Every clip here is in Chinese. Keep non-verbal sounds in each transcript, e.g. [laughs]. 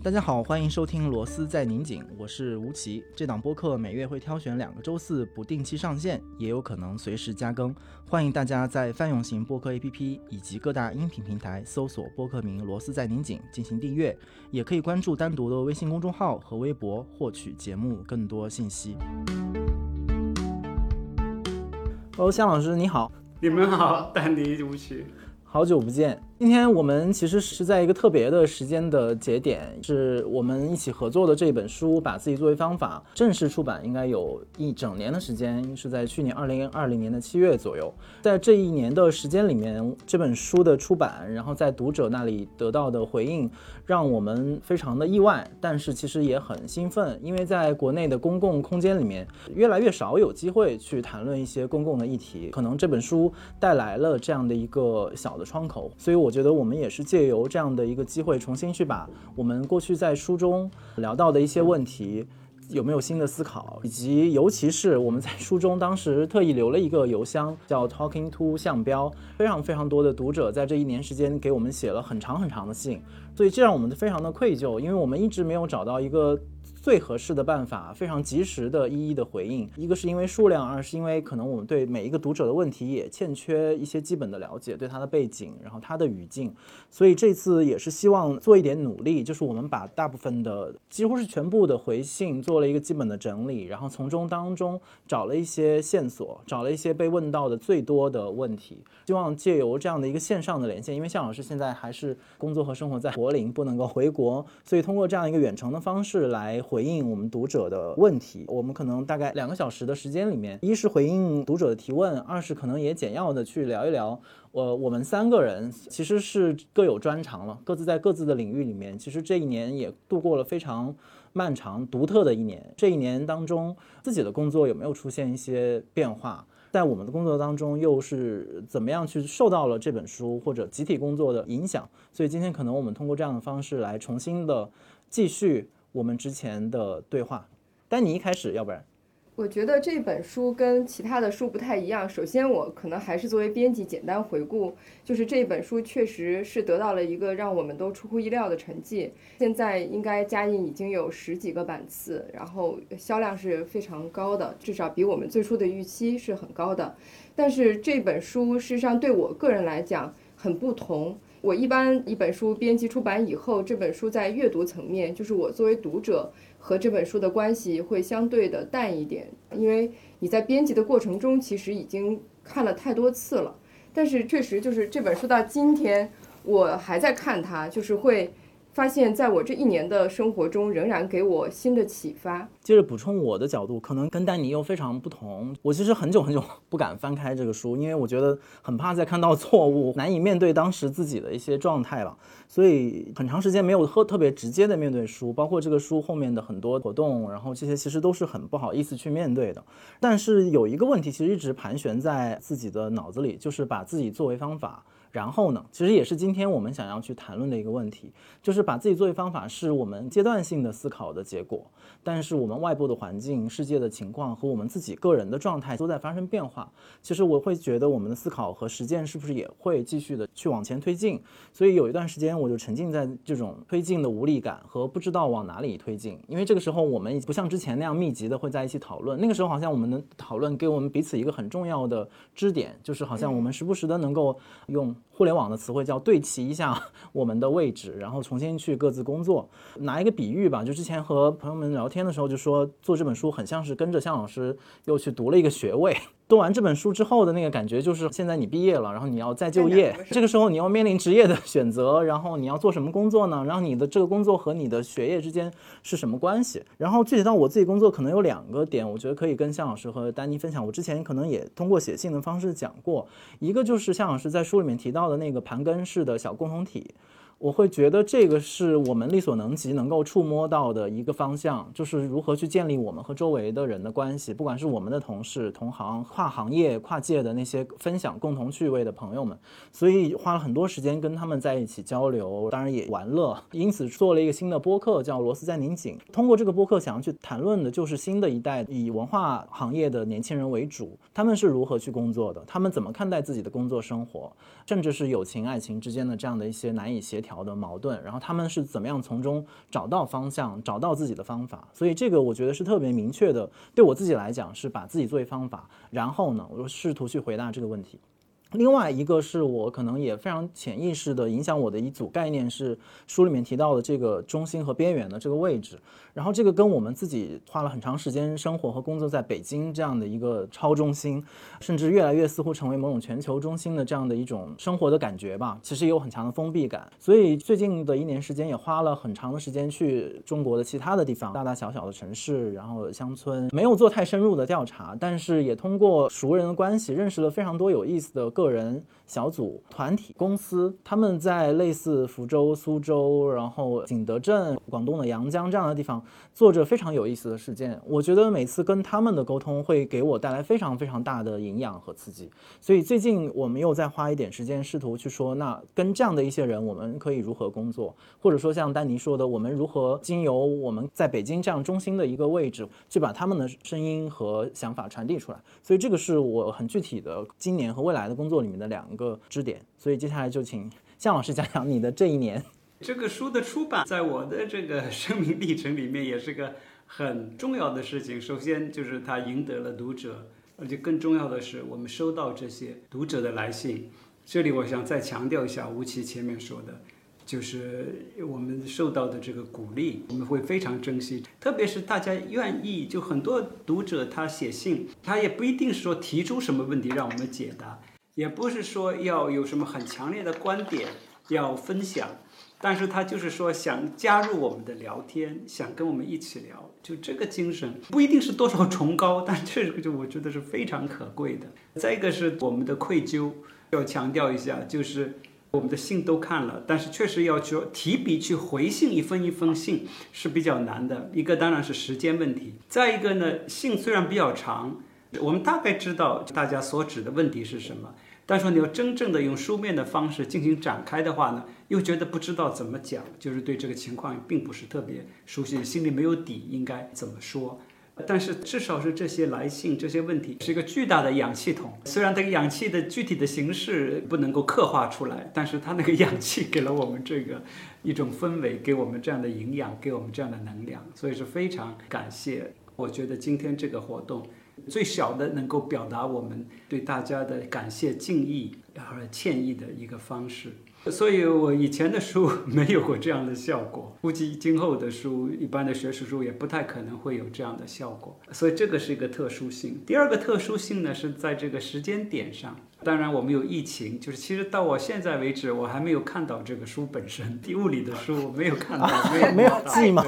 大家好，欢迎收听《螺丝在拧紧》，我是吴奇。这档播客每月会挑选两个周四不定期上线，也有可能随时加更。欢迎大家在泛用型播客 APP 以及各大音频平台搜索播客名《螺丝在拧紧》进行订阅，也可以关注单独的微信公众号和微博获取节目更多信息。Hello，向老师你好，你们好，丹尼吴奇，好久不见。今天我们其实是在一个特别的时间的节点，是我们一起合作的这本书《把自己作为方法》正式出版，应该有一整年的时间，是在去年二零二零年的七月左右。在这一年的时间里面，这本书的出版，然后在读者那里得到的回应，让我们非常的意外，但是其实也很兴奋，因为在国内的公共空间里面，越来越少有机会去谈论一些公共的议题，可能这本书带来了这样的一个小的窗口，所以我。我觉得我们也是借由这样的一个机会，重新去把我们过去在书中聊到的一些问题，有没有新的思考，以及尤其是我们在书中当时特意留了一个邮箱，[laughs] 叫 Talking to 项标，非常非常多的读者在这一年时间给我们写了很长很长的信，所以这让我们非常的愧疚，因为我们一直没有找到一个。最合适的办法，非常及时的一一的回应。一个是因为数量，二是因为可能我们对每一个读者的问题也欠缺一些基本的了解，对他的背景，然后他的语境。所以这次也是希望做一点努力，就是我们把大部分的，几乎是全部的回信做了一个基本的整理，然后从中当中找了一些线索，找了一些被问到的最多的问题。希望借由这样的一个线上的连线，因为向老师现在还是工作和生活在柏林，不能够回国，所以通过这样一个远程的方式来。回应我们读者的问题，我们可能大概两个小时的时间里面，一是回应读者的提问，二是可能也简要的去聊一聊，呃，我们三个人其实是各有专长了，各自在各自的领域里面，其实这一年也度过了非常漫长、独特的一年。这一年当中，自己的工作有没有出现一些变化？在我们的工作当中，又是怎么样去受到了这本书或者集体工作的影响？所以今天可能我们通过这样的方式来重新的继续。我们之前的对话，丹尼一开始要不然，我觉得这本书跟其他的书不太一样。首先，我可能还是作为编辑简单回顾，就是这本书确实是得到了一个让我们都出乎意料的成绩。现在应该加印已经有十几个版次，然后销量是非常高的，至少比我们最初的预期是很高的。但是这本书事实上对我个人来讲很不同。我一般一本书编辑出版以后，这本书在阅读层面，就是我作为读者和这本书的关系会相对的淡一点，因为你在编辑的过程中其实已经看了太多次了。但是确实就是这本书到今天我还在看它，就是会。发现，在我这一年的生活中，仍然给我新的启发。接着补充我的角度，可能跟丹尼又非常不同。我其实很久很久不敢翻开这个书，因为我觉得很怕再看到错误，难以面对当时自己的一些状态了。所以很长时间没有特特别直接的面对书，包括这个书后面的很多活动，然后这些其实都是很不好意思去面对的。但是有一个问题，其实一直盘旋在自己的脑子里，就是把自己作为方法。然后呢，其实也是今天我们想要去谈论的一个问题，就是把自己作为方法，是我们阶段性的思考的结果。但是我们外部的环境、世界的情况和我们自己个人的状态都在发生变化。其实我会觉得，我们的思考和实践是不是也会继续的去往前推进？所以有一段时间，我就沉浸在这种推进的无力感和不知道往哪里推进。因为这个时候，我们不像之前那样密集的会在一起讨论。那个时候，好像我们的讨论给我们彼此一个很重要的支点，就是好像我们时不时的能够用。互联网的词汇叫对齐一下我们的位置，然后重新去各自工作。拿一个比喻吧，就之前和朋友们聊天的时候，就说做这本书很像是跟着向老师又去读了一个学位。[laughs] 读完这本书之后的那个感觉，就是现在你毕业了，然后你要再就业，这个时候你要面临职业的选择，然后你要做什么工作呢？然后你的这个工作和你的学业之间是什么关系？然后具体到我自己工作，可能有两个点，我觉得可以跟向老师和丹妮分享。我之前可能也通过写信的方式讲过，一个就是向老师在书里面提到的那个盘根式的小共同体。我会觉得这个是我们力所能及能够触摸到的一个方向，就是如何去建立我们和周围的人的关系，不管是我们的同事、同行、跨行业、跨界的那些分享共同趣味的朋友们，所以花了很多时间跟他们在一起交流，当然也玩乐，因此做了一个新的播客，叫《螺丝在拧紧》。通过这个播客，想要去谈论的就是新的一代以文化行业的年轻人为主，他们是如何去工作的，他们怎么看待自己的工作生活，甚至是友情、爱情之间的这样的一些难以协调。条的矛盾，然后他们是怎么样从中找到方向，找到自己的方法。所以这个我觉得是特别明确的，对我自己来讲是把自己作为方法，然后呢，我试图去回答这个问题。另外一个是我可能也非常潜意识的影响我的一组概念是书里面提到的这个中心和边缘的这个位置，然后这个跟我们自己花了很长时间生活和工作在北京这样的一个超中心，甚至越来越似乎成为某种全球中心的这样的一种生活的感觉吧，其实也有很强的封闭感。所以最近的一年时间也花了很长的时间去中国的其他的地方，大大小小的城市，然后乡村，没有做太深入的调查，但是也通过熟人的关系认识了非常多有意思的。个人、小组、团体、公司，他们在类似福州、苏州，然后景德镇、广东的阳江这样的地方，做着非常有意思的事件。我觉得每次跟他们的沟通，会给我带来非常非常大的营养和刺激。所以最近我们又在花一点时间，试图去说，那跟这样的一些人，我们可以如何工作？或者说像丹尼说的，我们如何经由我们在北京这样中心的一个位置，去把他们的声音和想法传递出来？所以这个是我很具体的今年和未来的工。作里面的两个支点，所以接下来就请向老师讲讲你的这一年。这个书的出版，在我的这个生命历程里面，也是个很重要的事情。首先就是它赢得了读者，而且更重要的是，我们收到这些读者的来信。这里我想再强调一下吴奇前面说的。就是我们受到的这个鼓励，我们会非常珍惜。特别是大家愿意，就很多读者他写信，他也不一定是说提出什么问题让我们解答，也不是说要有什么很强烈的观点要分享，但是他就是说想加入我们的聊天，想跟我们一起聊。就这个精神不一定是多少崇高，但这个就我觉得是非常可贵的。再一个是我们的愧疚，要强调一下，就是。我们的信都看了，但是确实要去提笔去回信一封一封信是比较难的。一个当然是时间问题，再一个呢，信虽然比较长，我们大概知道大家所指的问题是什么，但是你要真正的用书面的方式进行展开的话呢，又觉得不知道怎么讲，就是对这个情况并不是特别熟悉，心里没有底，应该怎么说。但是至少是这些来信，这些问题是一个巨大的氧气筒。虽然这个氧气的具体的形式不能够刻画出来，但是它那个氧气给了我们这个一种氛围，给我们这样的营养，给我们这样的能量，所以是非常感谢。我觉得今天这个活动，最小的能够表达我们对大家的感谢、敬意和歉意的一个方式。所以，我以前的书没有过这样的效果，估计今后的书，一般的学术书也不太可能会有这样的效果。所以，这个是一个特殊性。第二个特殊性呢，是在这个时间点上。当然，我们有疫情，就是其实到我现在为止，我还没有看到这个书本身。[laughs] 物理的书我没有看到，没有 [laughs] 没有记吗？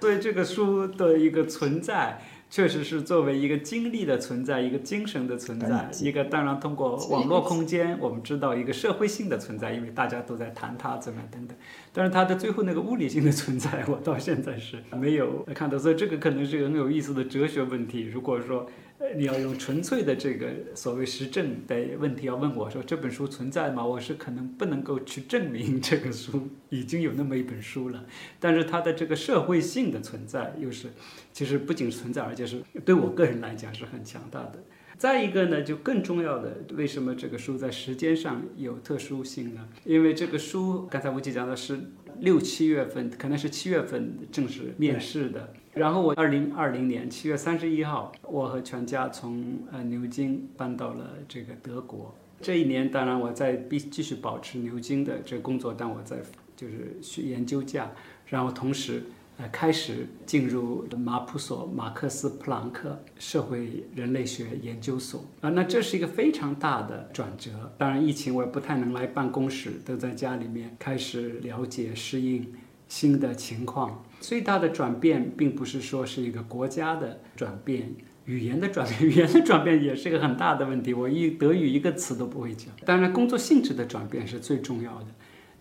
所以，这个书的一个存在。确实是作为一个经历的存在，一个精神的存在，一个当然通过网络空间，我们知道一个社会性的存在，因为大家都在谈它怎么等等。但是它的最后那个物理性的存在，我到现在是没有看到。所以这个可能是很有意思的哲学问题。如果说。你要用纯粹的这个所谓实证的问题要问我说这本书存在吗？我是可能不能够去证明这个书已经有那么一本书了，但是它的这个社会性的存在又是，其实不仅存在，而且是对我个人来讲是很强大的。再一个呢，就更重要的，为什么这个书在时间上有特殊性呢？因为这个书刚才吴姐讲的是六七月份，可能是七月份正式面世的。然后我二零二零年七月三十一号，我和全家从呃牛津搬到了这个德国。这一年，当然我在必继续保持牛津的这个工作，但我在就是学研究假，然后同时。呃，开始进入马普索马克思普朗克社会人类学研究所啊，那这是一个非常大的转折。当然，疫情我也不太能来办公室，都在家里面开始了解、适应新的情况。最大的转变并不是说是一个国家的转变，语言的转变，[laughs] 语言的转变也是一个很大的问题。我一德语一个词都不会讲。当然，工作性质的转变是最重要的，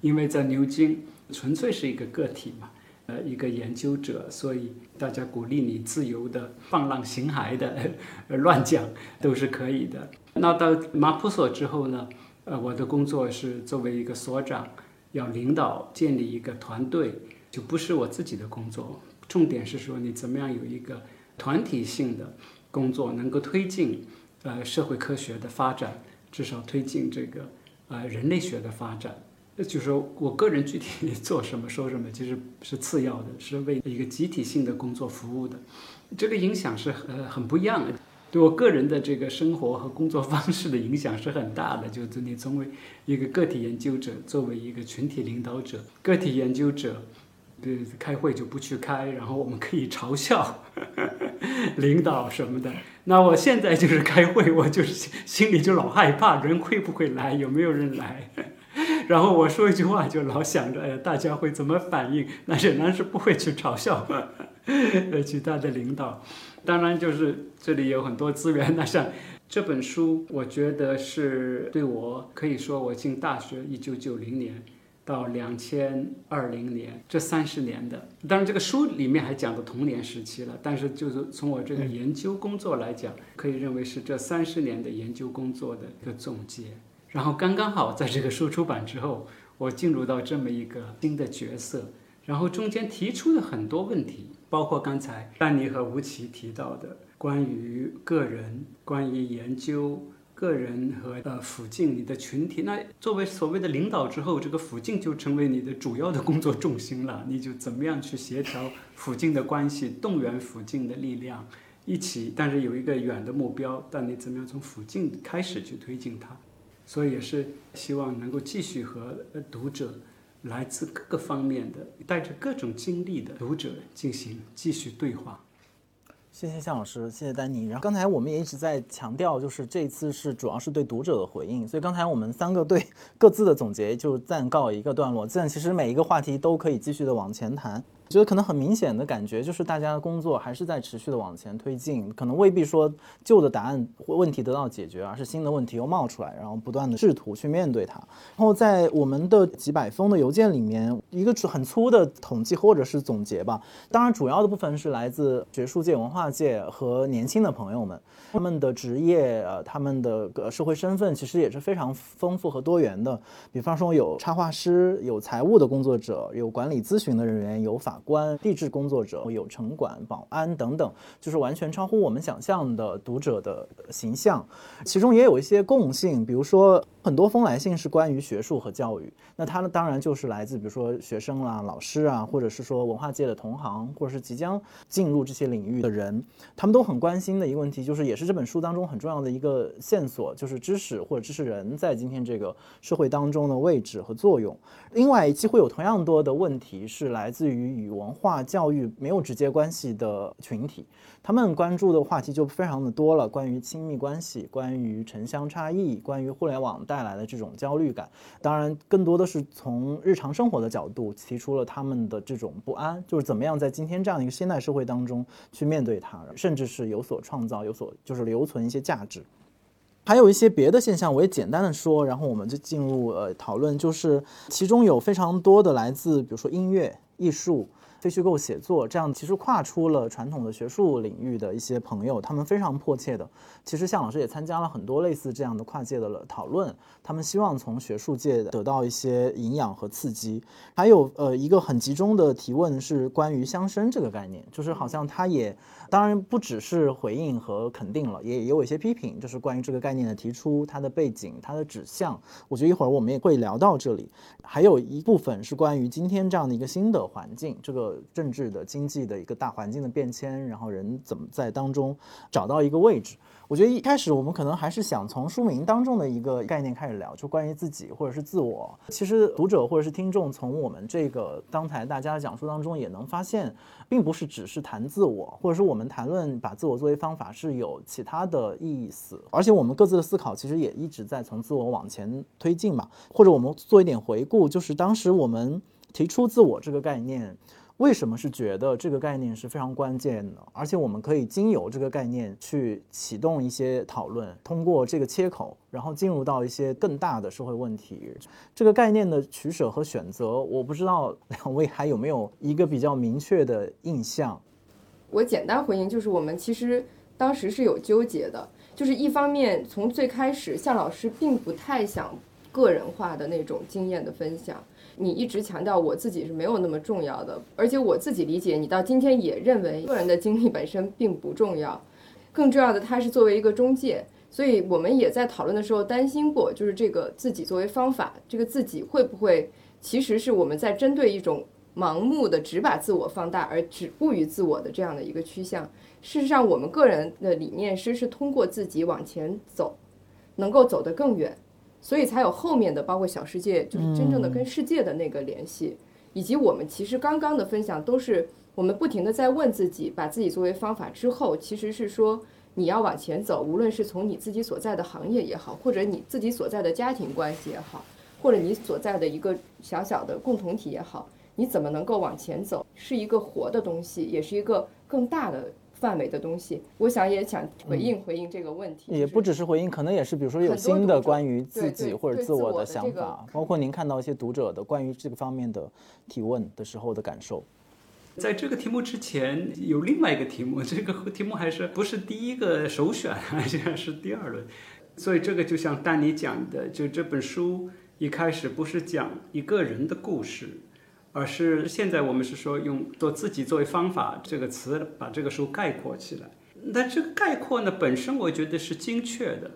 因为在牛津纯粹是一个个体嘛。呃，一个研究者，所以大家鼓励你自由的放浪形骸的 [laughs] 乱讲都是可以的。那到马普所之后呢？呃，我的工作是作为一个所长，要领导建立一个团队，就不是我自己的工作。重点是说你怎么样有一个团体性的工作，能够推进呃社会科学的发展，至少推进这个呃人类学的发展。就是说我个人具体 [laughs] 做什么说什么，其实是次要的，是为一个集体性的工作服务的。这个影响是呃很不一样的，对我个人的这个生活和工作方式的影响是很大的。就是你成为一个个体研究者，作为一个群体领导者，个体研究者，对开会就不去开，然后我们可以嘲笑 [laughs] 领导什么的。那我现在就是开会，我就是心里就老害怕，人会不会来，有没有人来。然后我说一句话，就老想着，哎呀，大家会怎么反应？那仍然是不会去嘲笑 [laughs] 呃其他的领导。当然，就是这里有很多资源。那像这本书，我觉得是对我可以说，我进大学一九九零年到两千二零年这三十年的。当然，这个书里面还讲的童年时期了。但是，就是从我这个研究工作来讲，可以认为是这三十年的研究工作的一个总结。然后刚刚好在这个书出版之后，我进入到这么一个新的角色，然后中间提出了很多问题，包括刚才丹尼和吴奇提到的关于个人、关于研究个人和呃附近你的群体。那作为所谓的领导之后，这个附近就成为你的主要的工作重心了。你就怎么样去协调附近的关系，动员附近的力量，一起，但是有一个远的目标，但你怎么样从附近开始去推进它？所以也是希望能够继续和读者，来自各个方面的、带着各种经历的读者进行继续对话。谢谢向老师，谢谢丹尼。然后刚才我们也一直在强调，就是这次是主要是对读者的回应，所以刚才我们三个对各自的总结就暂告一个段落。这样其实每一个话题都可以继续的往前谈。我觉得可能很明显的感觉就是大家的工作还是在持续的往前推进，可能未必说旧的答案问题得到解决，而是新的问题又冒出来，然后不断的试图去面对它。然后在我们的几百封的邮件里面，一个很粗的统计或者是总结吧。当然，主要的部分是来自学术界、文化界和年轻的朋友们，他们的职业、呃，他们的社会身份其实也是非常丰富和多元的。比方说，有插画师，有财务的工作者，有管理咨询的人员，有法。官、地质工作者、有城管、保安等等，就是完全超乎我们想象的读者的形象。其中也有一些共性，比如说很多封来信是关于学术和教育，那它呢当然就是来自比如说学生啦、老师啊，或者是说文化界的同行，或者是即将进入这些领域的人，他们都很关心的一个问题，就是也是这本书当中很重要的一个线索，就是知识或者知识人在今天这个社会当中的位置和作用。另外，几乎有同样多的问题是来自于与文化教育没有直接关系的群体，他们关注的话题就非常的多了，关于亲密关系，关于城乡差异，关于互联网带带来的这种焦虑感。当然，更多的是从日常生活的角度提出了他们的这种不安，就是怎么样在今天这样一个现代社会当中去面对它，甚至是有所创造，有所就是留存一些价值。还有一些别的现象，我也简单的说，然后我们就进入呃讨论，就是其中有非常多的来自，比如说音乐、艺术。非虚构写作这样其实跨出了传统的学术领域的一些朋友，他们非常迫切的，其实向老师也参加了很多类似这样的跨界的讨论，他们希望从学术界得到一些营养和刺激。还有呃一个很集中的提问是关于乡绅这个概念，就是好像他也当然不只是回应和肯定了，也也有一些批评，就是关于这个概念的提出，它的背景、它的指向。我觉得一会儿我们也会聊到这里。还有一部分是关于今天这样的一个新的环境，这个。政治的、经济的一个大环境的变迁，然后人怎么在当中找到一个位置？我觉得一开始我们可能还是想从书名当中的一个概念开始聊，就关于自己或者是自我。其实读者或者是听众从我们这个刚才大家的讲述当中也能发现，并不是只是谈自我，或者是我们谈论把自我作为方法是有其他的意思。而且我们各自的思考其实也一直在从自我往前推进嘛。或者我们做一点回顾，就是当时我们提出自我这个概念。为什么是觉得这个概念是非常关键的？而且我们可以经由这个概念去启动一些讨论，通过这个切口，然后进入到一些更大的社会问题。这个概念的取舍和选择，我不知道两位还有没有一个比较明确的印象。我简单回应，就是我们其实当时是有纠结的，就是一方面从最开始，向老师并不太想个人化的那种经验的分享。你一直强调我自己是没有那么重要的，而且我自己理解，你到今天也认为个人的经历本身并不重要，更重要的，它是作为一个中介，所以我们也在讨论的时候担心过，就是这个自己作为方法，这个自己会不会其实是我们在针对一种盲目的只把自我放大而止步于自我的这样的一个趋向。事实上，我们个人的理念是是通过自己往前走，能够走得更远，所以才有后面的包括小世界，就是真正的跟世界的那个联系，以及我们其实刚刚的分享都是我们不停的在问自己，把自己作为方法之后，其实是说你要往前走，无论是从你自己所在的行业也好，或者你自己所在的家庭关系也好，或者你所在的一个小小的共同体也好，你怎么能够往前走，是一个活的东西，也是一个更大的。范围的东西，我想也想回应回应这个问题，也不只是回应，可能也是比如说有新的关于自己或者自我的想法，包括您看到一些读者的关于这个方面的提问的时候的感受。在这个题目之前有另外一个题目，[laughs] 这个题目还是不是第一个首选，[laughs] 现在是第二轮，所以这个就像丹尼讲的，就这本书一开始不是讲一个人的故事。而是现在我们是说用做自己作为方法这个词把这个书概括起来。那这个概括呢本身我觉得是精确的，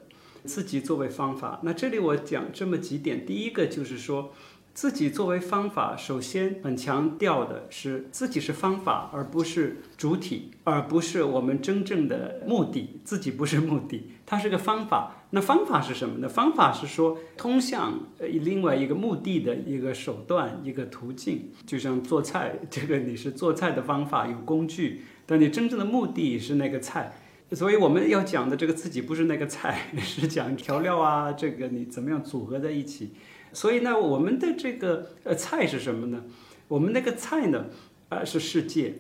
自己作为方法。那这里我讲这么几点，第一个就是说。自己作为方法，首先很强调的是自己是方法，而不是主体，而不是我们真正的目的。自己不是目的，它是个方法。那方法是什么呢？方法是说通向呃另外一个目的的一个手段、一个途径。就像做菜，[laughs] 这个你是做菜的方法，有工具，但你真正的目的是那个菜。所以我们要讲的这个自己不是那个菜，[laughs] 是讲调料啊，这个你怎么样组合在一起。所以呢，我们的这个呃菜是什么呢？我们那个菜呢，呃是世界。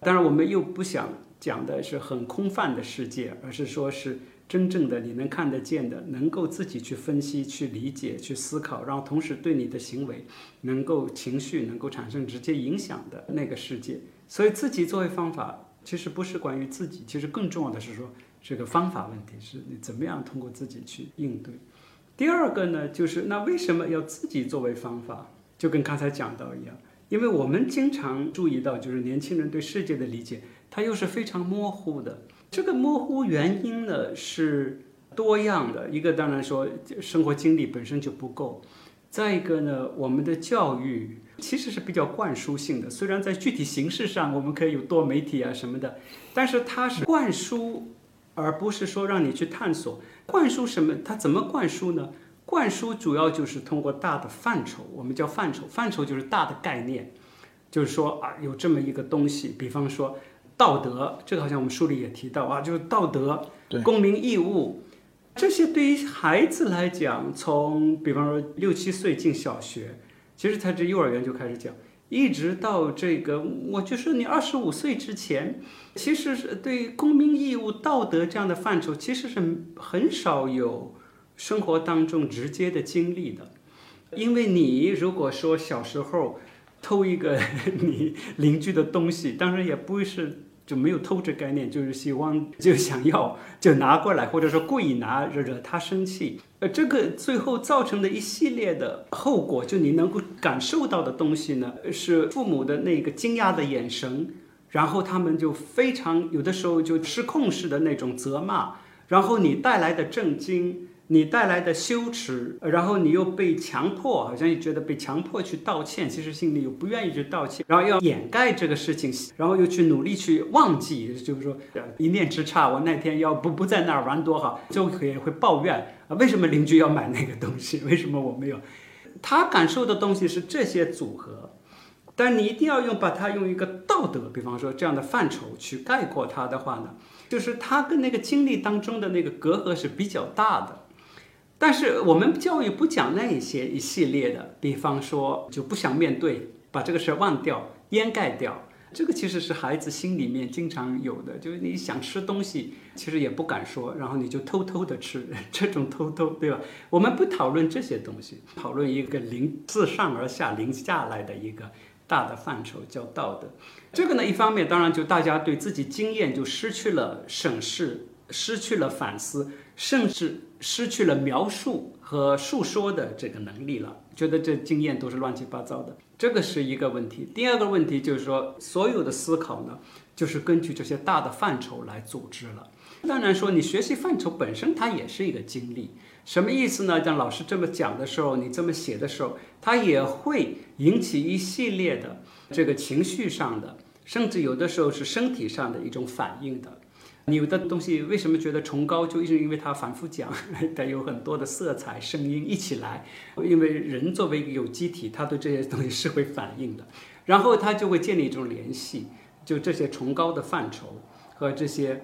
当然，我们又不想讲的是很空泛的世界，而是说是真正的你能看得见的，能够自己去分析、去理解、去思考，然后同时对你的行为能够情绪能够产生直接影响的那个世界。所以，自己作为方法，其实不是关于自己，其实更重要的是说这个方法问题，是你怎么样通过自己去应对。第二个呢，就是那为什么要自己作为方法？就跟刚才讲到一样，因为我们经常注意到，就是年轻人对世界的理解，它又是非常模糊的。这个模糊原因呢是多样的，一个当然说生活经历本身就不够，再一个呢，我们的教育其实是比较灌输性的。虽然在具体形式上我们可以有多媒体啊什么的，但是它是灌输，而不是说让你去探索。灌输什么？它怎么灌输呢？灌输主要就是通过大的范畴，我们叫范畴。范畴就是大的概念，就是说啊，有这么一个东西，比方说道德，这个好像我们书里也提到啊，就是道德、公民义务，这些对于孩子来讲，从比方说六七岁进小学，其实他这幼儿园就开始讲。一直到这个，我就说你二十五岁之前，其实是对公民义务、道德这样的范畴，其实是很少有生活当中直接的经历的。因为你如果说小时候偷一个 [laughs] 你邻居的东西，当然也不是。就没有偷这概念，就是希望 [laughs] 就想要就拿过来，或者说故意拿惹惹他生气。呃，这个最后造成的一系列的后果，就你能够感受到的东西呢，是父母的那个惊讶的眼神，然后他们就非常有的时候就失控式的那种责骂，然后你带来的震惊。你带来的羞耻，然后你又被强迫，好像又觉得被强迫去道歉，其实心里又不愿意去道歉，然后要掩盖这个事情，然后又去努力去忘记，就是说一念之差，我那天要不不在那儿玩多好，就可以会抱怨啊，为什么邻居要买那个东西，[laughs] 为什么我没有？他感受的东西是这些组合，但你一定要用把它用一个道德，比方说这样的范畴去概括它的话呢，就是他跟那个经历当中的那个隔阂是比较大的。但是我们教育不讲那一些一系列的，比方说就不想面对，把这个事儿忘掉、掩盖掉，这个其实是孩子心里面经常有的，就是你想吃东西，其实也不敢说，然后你就偷偷的吃，这种偷偷，对吧？我们不讨论这些东西，讨论一个零自上而下零下来的一个大的范畴，叫道德。这个呢，一方面当然就大家对自己经验就失去了审视，失去了反思。甚至失去了描述和述说的这个能力了，觉得这经验都是乱七八糟的，这个是一个问题。第二个问题就是说，所有的思考呢，就是根据这些大的范畴来组织了。当然说，你学习范畴本身它也是一个经历，什么意思呢？像老师这么讲的时候，你这么写的时候，它也会引起一系列的这个情绪上的，甚至有的时候是身体上的一种反应的。你有的东西为什么觉得崇高，就是因为它反复讲，[laughs] 它有很多的色彩、声音一起来。因为人作为有机体，他对这些东西是会反应的，然后他就会建立一种联系，就这些崇高的范畴和这些。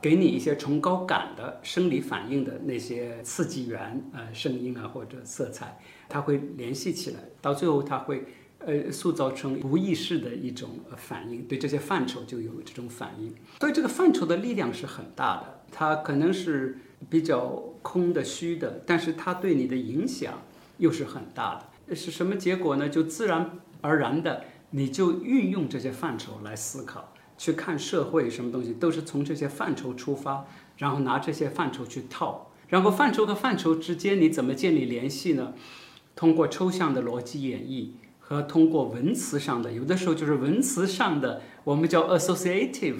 给你一些崇高感的生理反应的那些刺激源，呃，声音啊或者色彩，它会联系起来，到最后它会，呃，塑造成无意识的一种反应，对这些范畴就有这种反应。所以这个范畴的力量是很大的，它可能是比较空的虚的，但是它对你的影响又是很大的。是什么结果呢？就自然而然的，你就运用这些范畴来思考。去看社会什么东西，都是从这些范畴出发，然后拿这些范畴去套，然后范畴和范畴之间你怎么建立联系呢？通过抽象的逻辑演绎和通过文词上的，有的时候就是文词上的，我们叫 associative。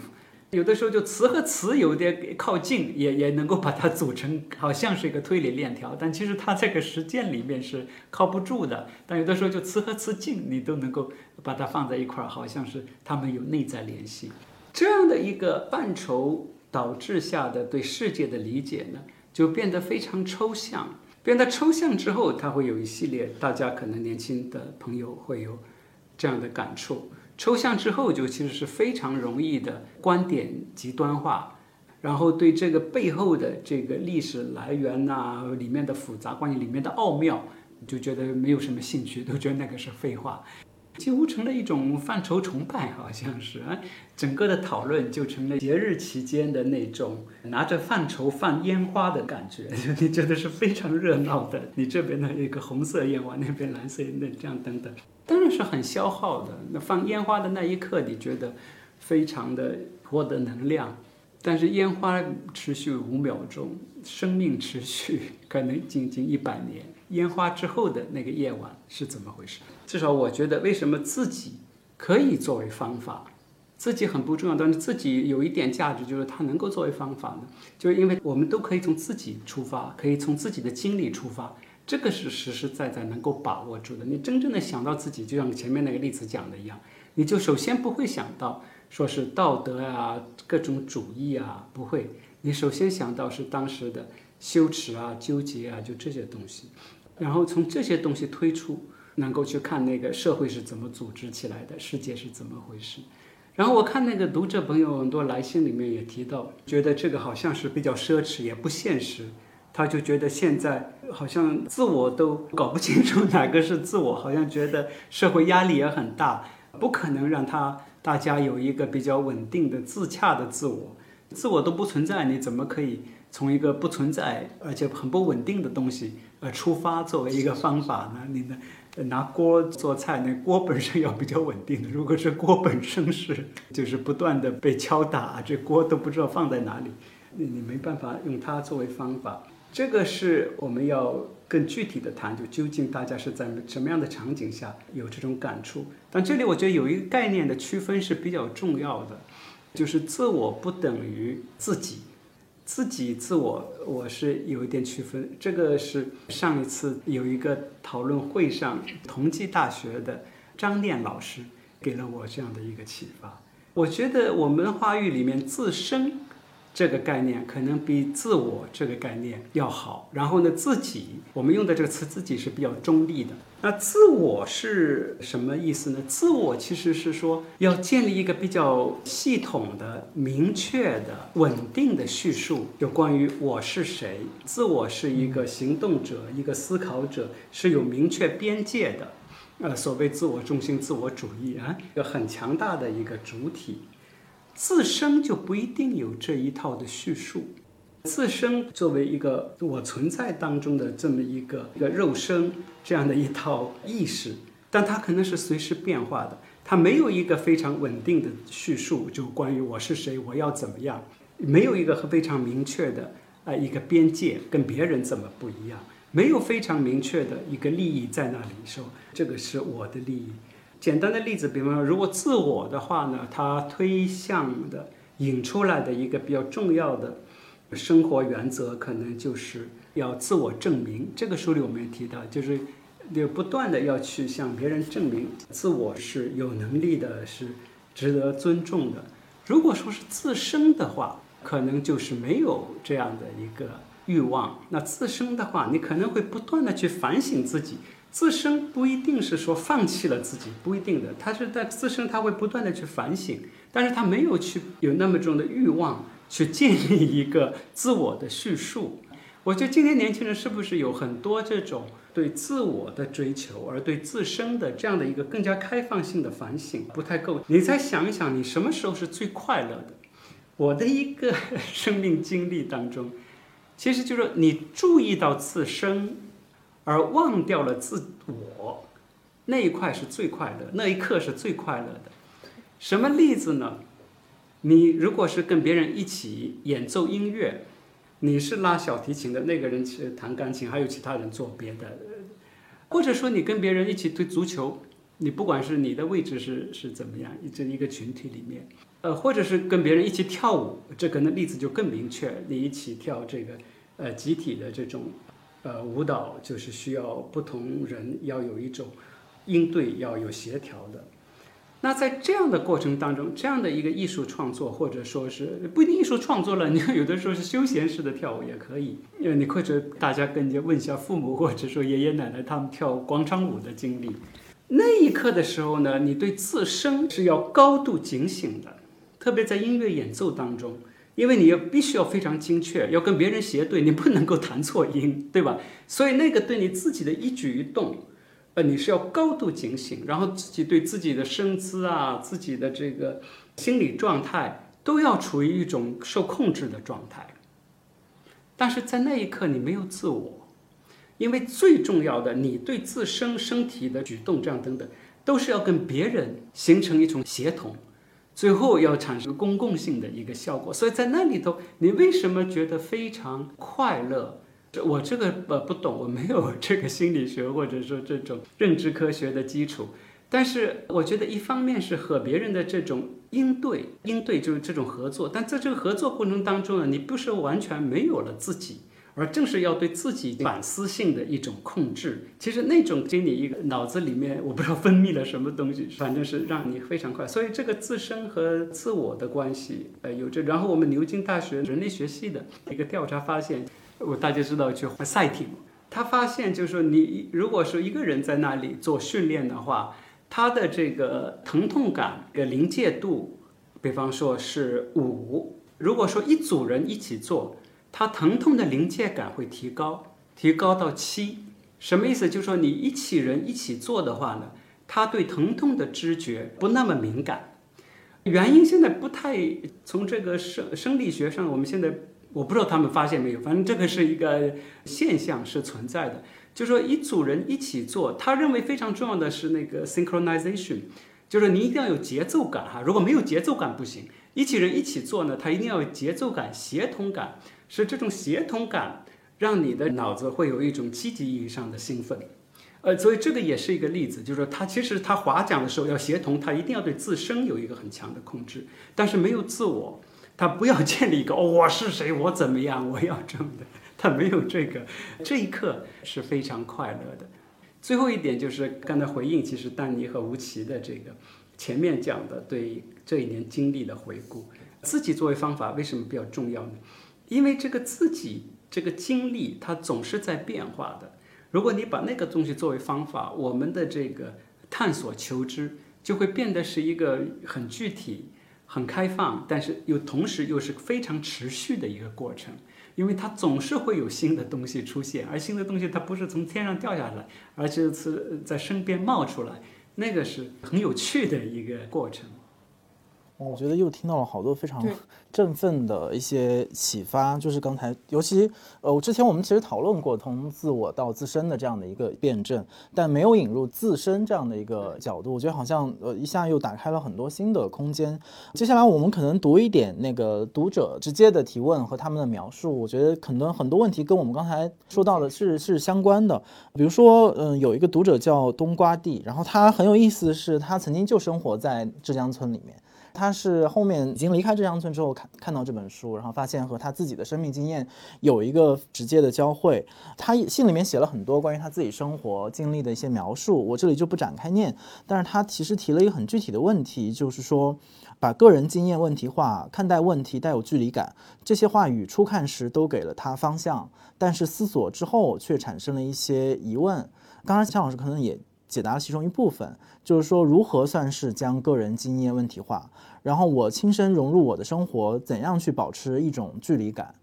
有的时候就词和词有点靠近，也也能够把它组成，好像是一个推理链条，但其实它这个实践里面是靠不住的。但有的时候就词和词近，你都能够把它放在一块儿，好像是它们有内在联系。这样的一个范畴导致下的对世界的理解呢，就变得非常抽象。变得抽象之后，它会有一系列，大家可能年轻的朋友会有这样的感触。抽象之后，就其实是非常容易的观点极端化，然后对这个背后的这个历史来源呐，里面的复杂关系、里面的奥妙，就觉得没有什么兴趣，都觉得那个是废话，几乎成了一种范畴崇拜，好像是啊，整个的讨论就成了节日期间的那种拿着范畴放烟花的感觉，[laughs] 你觉得是非常热闹的。你这边的一个红色烟花，那边蓝色那这样等等。当然是很消耗的。那放烟花的那一刻，你觉得非常的获得能量，但是烟花持续五秒钟，生命持续可能仅仅一百年。烟花之后的那个夜晚是怎么回事？至少我觉得，为什么自己可以作为方法，自己很不重要，但是自己有一点价值，就是它能够作为方法呢？就是因为我们都可以从自己出发，可以从自己的经历出发。这个是实实在在能够把握住的。你真正的想到自己，就像前面那个例子讲的一样，你就首先不会想到说是道德啊、各种主义啊，不会。你首先想到是当时的羞耻啊、纠结啊，就这些东西。然后从这些东西推出，能够去看那个社会是怎么组织起来的，世界是怎么回事。然后我看那个读者朋友很多来信里面也提到，觉得这个好像是比较奢侈，也不现实。他就觉得现在好像自我都搞不清楚哪个是自我，好像觉得社会压力也很大，不可能让他大家有一个比较稳定的自洽的自我，自我都不存在，你怎么可以从一个不存在而且很不稳定的东西呃出发作为一个方法呢？你呢拿锅做菜，那锅本身要比较稳定的，如果是锅本身是就是不断的被敲打，这锅都不知道放在哪里，你你没办法用它作为方法。这个是我们要更具体的谈，就究竟大家是在什么样的场景下有这种感触？但这里我觉得有一个概念的区分是比较重要的，就是自我不等于自己，自己自我我是有一点区分。这个是上一次有一个讨论会上，同济大学的张念老师给了我这样的一个启发。我觉得我们话语里面自身。这个概念可能比自我这个概念要好。然后呢，自己我们用的这个词“自己”是比较中立的。那自我是什么意思呢？自我其实是说要建立一个比较系统的、明确的、稳定的叙述，有关于我是谁。自我是一个行动者，一个思考者，是有明确边界的。呃，所谓自我中心、自我主义啊，一个很强大的一个主体。自身就不一定有这一套的叙述，自身作为一个我存在当中的这么一个一个肉身这样的一套意识，但它可能是随时变化的，它没有一个非常稳定的叙述，就关于我是谁，我要怎么样，没有一个非常明确的啊一个边界，跟别人怎么不一样，没有非常明确的一个利益在那里说这个是我的利益。简单的例子，比方说，如果自我的话呢，它推向的引出来的一个比较重要的生活原则，可能就是要自我证明。这个书里我们也提到，就是就不断的要去向别人证明自我是有能力的，是值得尊重的。如果说是自身的话，可能就是没有这样的一个欲望。那自身的话，你可能会不断的去反省自己。自身不一定是说放弃了自己，不一定的，他是在自身他会不断的去反省，但是他没有去有那么重的欲望去建立一个自我的叙述。我觉得今天年轻人是不是有很多这种对自我的追求，而对自身的这样的一个更加开放性的反省不太够？你再想一想，你什么时候是最快乐的？我的一个生命经历当中，其实就是你注意到自身。而忘掉了自我，那一块是最快乐，那一刻是最快乐的。什么例子呢？你如果是跟别人一起演奏音乐，你是拉小提琴的那个人去弹钢琴，还有其他人做别的，或者说你跟别人一起推足球，你不管是你的位置是是怎么样，这一个群体里面，呃，或者是跟别人一起跳舞，这可能例子就更明确，你一起跳这个呃集体的这种。呃，舞蹈就是需要不同人要有一种应对，要有协调的。那在这样的过程当中，这样的一个艺术创作，或者说是不一定艺术创作了，你 [laughs] 有的时候是休闲式的跳舞也可以。因为你或者大家跟着问一下父母，或者说爷爷奶奶他们跳广场舞的经历，那一刻的时候呢，你对自身是要高度警醒的，特别在音乐演奏当中。因为你要必须要非常精确，要跟别人协对，你不能够弹错音，对吧？所以那个对你自己的一举一动，呃，你是要高度警醒，然后自己对自己的身姿啊、自己的这个心理状态都要处于一种受控制的状态。但是在那一刻你没有自我，因为最重要的，你对自身身体的举动这样等等，都是要跟别人形成一种协同。最后要产生公共性的一个效果，所以在那里头，你为什么觉得非常快乐？我这个呃不懂，我没有这个心理学或者说这种认知科学的基础，但是我觉得一方面是和别人的这种应对，应对就是这种合作，但在这个合作过程当中呢，你不是完全没有了自己。而正是要对自己反思性的一种控制，其实那种给你一个脑子里面我不知道分泌了什么东西，[laughs] 反正是让你非常快。所以这个自身和自我的关系，呃，有这。然后我们牛津大学人类学系的一个调查发现，我大家知道去赛艇，他发现就是说，你如果说一个人在那里做训练的话，他的这个疼痛感的临界度，比方说是五，如果说一组人一起做。它疼痛的临界感会提高，提高到七，什么意思？就是说你一起人一起做的话呢，他对疼痛的知觉不那么敏感。原因现在不太从这个生生理学上，我们现在我不知道他们发现没有，反正这个是一个现象是存在的。就是说一组人一起做，他认为非常重要的是那个 synchronization，就是你一定要有节奏感哈，如果没有节奏感不行。一起人一起做呢，他一定要有节奏感、协同感。是这种协同感，让你的脑子会有一种积极意义上的兴奋，呃，所以这个也是一个例子，就是说他其实他划桨的时候要协同，他一定要对自身有一个很强的控制，但是没有自我，他不要建立一个我是谁，我怎么样，我要这么的，他没有这个，这一刻是非常快乐的。最后一点就是刚才回应，其实丹尼和吴奇的这个前面讲的对这一年经历的回顾，自己作为方法为什么比较重要呢？因为这个自己这个经历，它总是在变化的。如果你把那个东西作为方法，我们的这个探索求知就会变得是一个很具体、很开放，但是又同时又是非常持续的一个过程。因为它总是会有新的东西出现，而新的东西它不是从天上掉下来，而是在身边冒出来，那个是很有趣的一个过程。我觉得又听到了好多非常 [laughs] 振奋的一些启发，就是刚才，尤其呃，之前我们其实讨论过从自我到自身的这样的一个辩证，但没有引入自身这样的一个角度，我觉得好像呃一下又打开了很多新的空间。接下来我们可能读一点那个读者直接的提问和他们的描述，我觉得可能很多问题跟我们刚才说到的是是相关的。比如说，嗯，有一个读者叫冬瓜地，然后他很有意思，是他曾经就生活在浙江村里面。他是后面已经离开浙江村之后看看到这本书，然后发现和他自己的生命经验有一个直接的交汇。他信里面写了很多关于他自己生活经历的一些描述，我这里就不展开念。但是他其实提了一个很具体的问题，就是说把个人经验问题化，看待问题带有距离感。这些话语初看时都给了他方向，但是思索之后却产生了一些疑问。刚刚向老师可能也解答其中一部分，就是说如何算是将个人经验问题化，然后我亲身融入我的生活，怎样去保持一种距离感？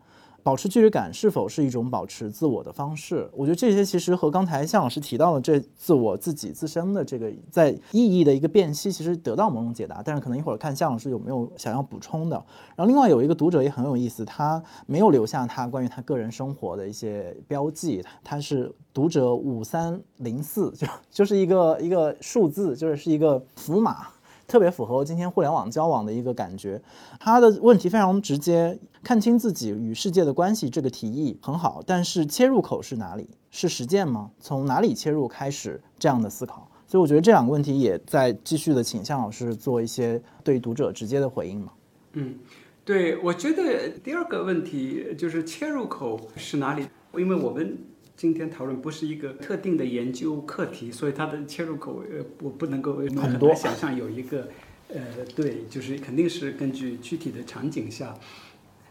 保持距离感是否是一种保持自我的方式？我觉得这些其实和刚才向老师提到的这自我自己自身的这个在意义的一个辨析，其实得到某种解答。但是可能一会儿看向老师有没有想要补充的。然后另外有一个读者也很有意思，他没有留下他关于他个人生活的一些标记，他是读者五三零四，[laughs] 就就是一个一个数字，就是是一个符码。特别符合今天互联网交往的一个感觉。他的问题非常直接，看清自己与世界的关系这个提议很好，但是切入口是哪里？是实践吗？从哪里切入开始这样的思考？所以我觉得这两个问题也在继续的，请向老师做一些对读者直接的回应嘛。嗯，对，我觉得第二个问题就是切入口是哪里？因为我们今天讨论不是一个特定的研究课题，所以它的切入口，呃，我不能够很多想象有一个，呃，对，就是肯定是根据具体的场景下。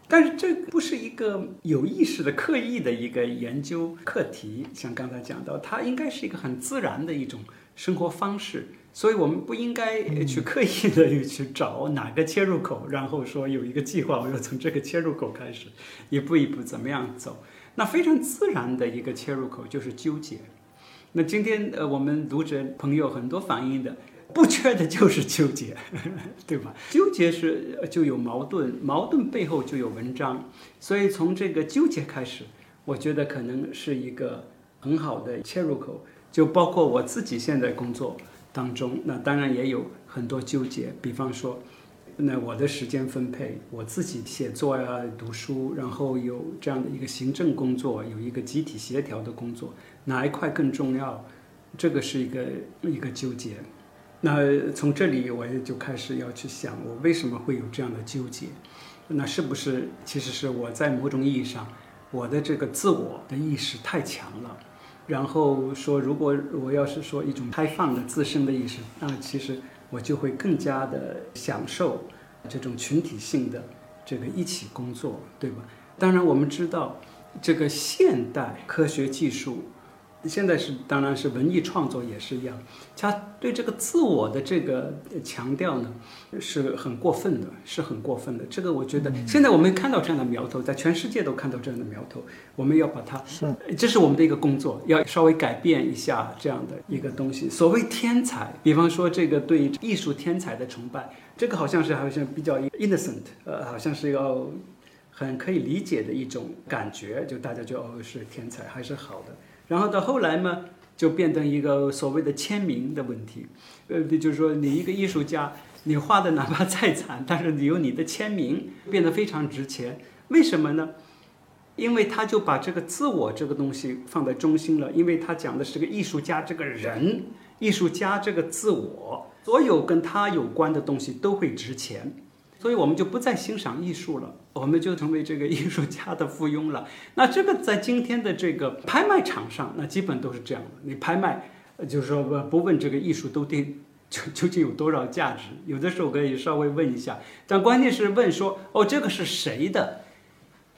但是这不是一个有意识的、刻意的一个研究课题，像刚才讲到，它应该是一个很自然的一种生活方式，所以我们不应该去刻意的去找哪个切入口，然后说有一个计划，我要从这个切入口开始，一步一步怎么样走。那非常自然的一个切入口就是纠结。那今天呃，我们读者朋友很多反映的。不缺的就是纠结，对吧？纠结是就有矛盾，矛盾背后就有文章，所以从这个纠结开始，我觉得可能是一个很好的切入口。就包括我自己现在工作当中，那当然也有很多纠结。比方说，那我的时间分配，我自己写作呀、读书，然后有这样的一个行政工作，有一个集体协调的工作，哪一块更重要？这个是一个一个纠结。那从这里我也就开始要去想，我为什么会有这样的纠结？那是不是其实是我在某种意义上，我的这个自我的意识太强了？然后说，如果我要是说一种开放的自身的意识，那其实我就会更加的享受这种群体性的这个一起工作，对吧？当然，我们知道这个现代科学技术。现在是，当然是文艺创作也是一样，他对这个自我的这个强调呢，是很过分的，是很过分的。这个我觉得，现在我们看到这样的苗头，在全世界都看到这样的苗头，我们要把它，是，这是我们的一个工作，要稍微改变一下这样的一个东西。所谓天才，比方说这个对艺术天才的崇拜，这个好像是好像比较 innocent，呃，好像是要很可以理解的一种感觉，就大家就哦是天才还是好的。然后到后来嘛，就变成一个所谓的签名的问题，呃，就是说你一个艺术家，你画的哪怕再惨，但是你有你的签名，变得非常值钱。为什么呢？因为他就把这个自我这个东西放在中心了，因为他讲的是个艺术家这个人，艺术家这个自我，所有跟他有关的东西都会值钱。所以我们就不再欣赏艺术了，我们就成为这个艺术家的附庸了。[laughs] 那这个在今天的这个拍卖场上，那基本都是这样的。你拍卖，就是说不不问这个艺术都定究究竟有多少价值，有的时候可以稍微问一下，但关键是问说哦这个是谁的？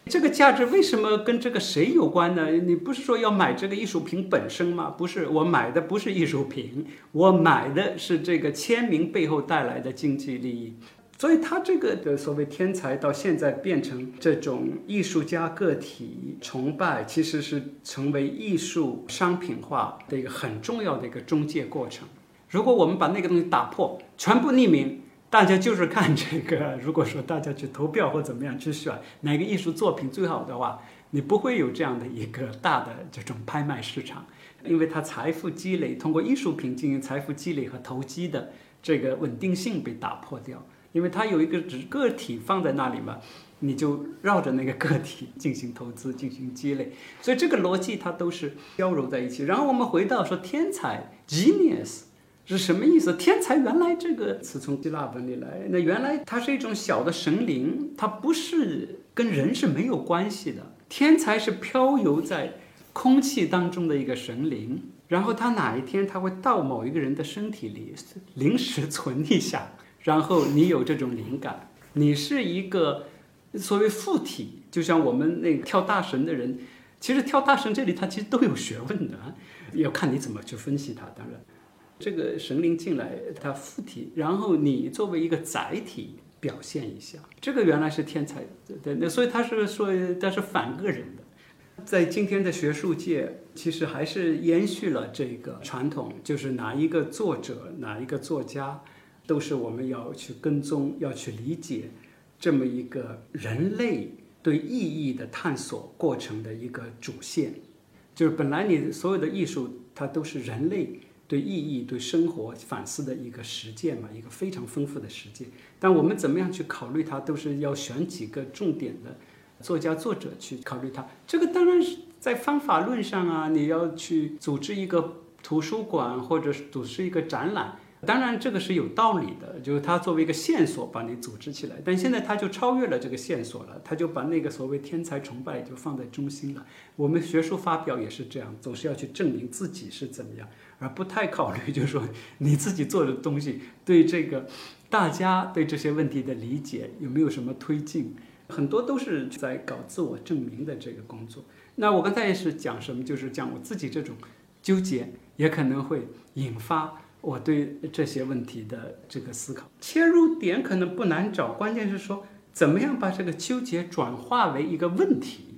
这个价值为什么跟这个谁有关呢？你不是说要买这个艺术品本身吗？不是，我买的不是艺术品，我买的是这个签名背后带来的经济利益。所以，他这个的所谓天才，到现在变成这种艺术家个体崇拜，其实是成为艺术商品化的一个很重要的一个中介过程。如果我们把那个东西打破，全部匿名，大家就是看这个。如果说大家去投票或怎么样去选哪个艺术作品最好的话，你不会有这样的一个大的这种拍卖市场，因为它财富积累通过艺术品进行财富积累和投机的这个稳定性被打破掉，因为它有一个只个体放在那里嘛。你就绕着那个个体进行投资、进行积累，所以这个逻辑它都是交融在一起。然后我们回到说天才 （genius） 是什么意思？天才原来这个词从希腊文里来，那原来它是一种小的神灵，它不是跟人是没有关系的。天才是飘游在空气当中的一个神灵，然后他哪一天他会到某一个人的身体里临时存一下，然后你有这种灵感，你是一个。所谓附体，就像我们那个跳大神的人，其实跳大神这里他其实都有学问的，要看你怎么去分析它。当然，这个神灵进来，他附体，然后你作为一个载体表现一下，这个原来是天才，对，那所以他是说他是反个人的。在今天的学术界，其实还是延续了这个传统，就是哪一个作者，哪一个作家，都是我们要去跟踪，要去理解。这么一个人类对意义的探索过程的一个主线，就是本来你所有的艺术，它都是人类对意义、对生活反思的一个实践嘛，一个非常丰富的实践。但我们怎么样去考虑它，都是要选几个重点的作家、作者去考虑它。这个当然是在方法论上啊，你要去组织一个图书馆，或者是组织一个展览。当然，这个是有道理的，就是它作为一个线索把你组织起来。但现在它就超越了这个线索了，它就把那个所谓天才崇拜就放在中心了。我们学术发表也是这样，总是要去证明自己是怎么样，而不太考虑就是说你自己做的东西对这个大家对这些问题的理解有没有什么推进。很多都是在搞自我证明的这个工作。那我刚才也是讲什么，就是讲我自己这种纠结也可能会引发。我对这些问题的这个思考切入点可能不难找，关键是说怎么样把这个纠结转化为一个问题。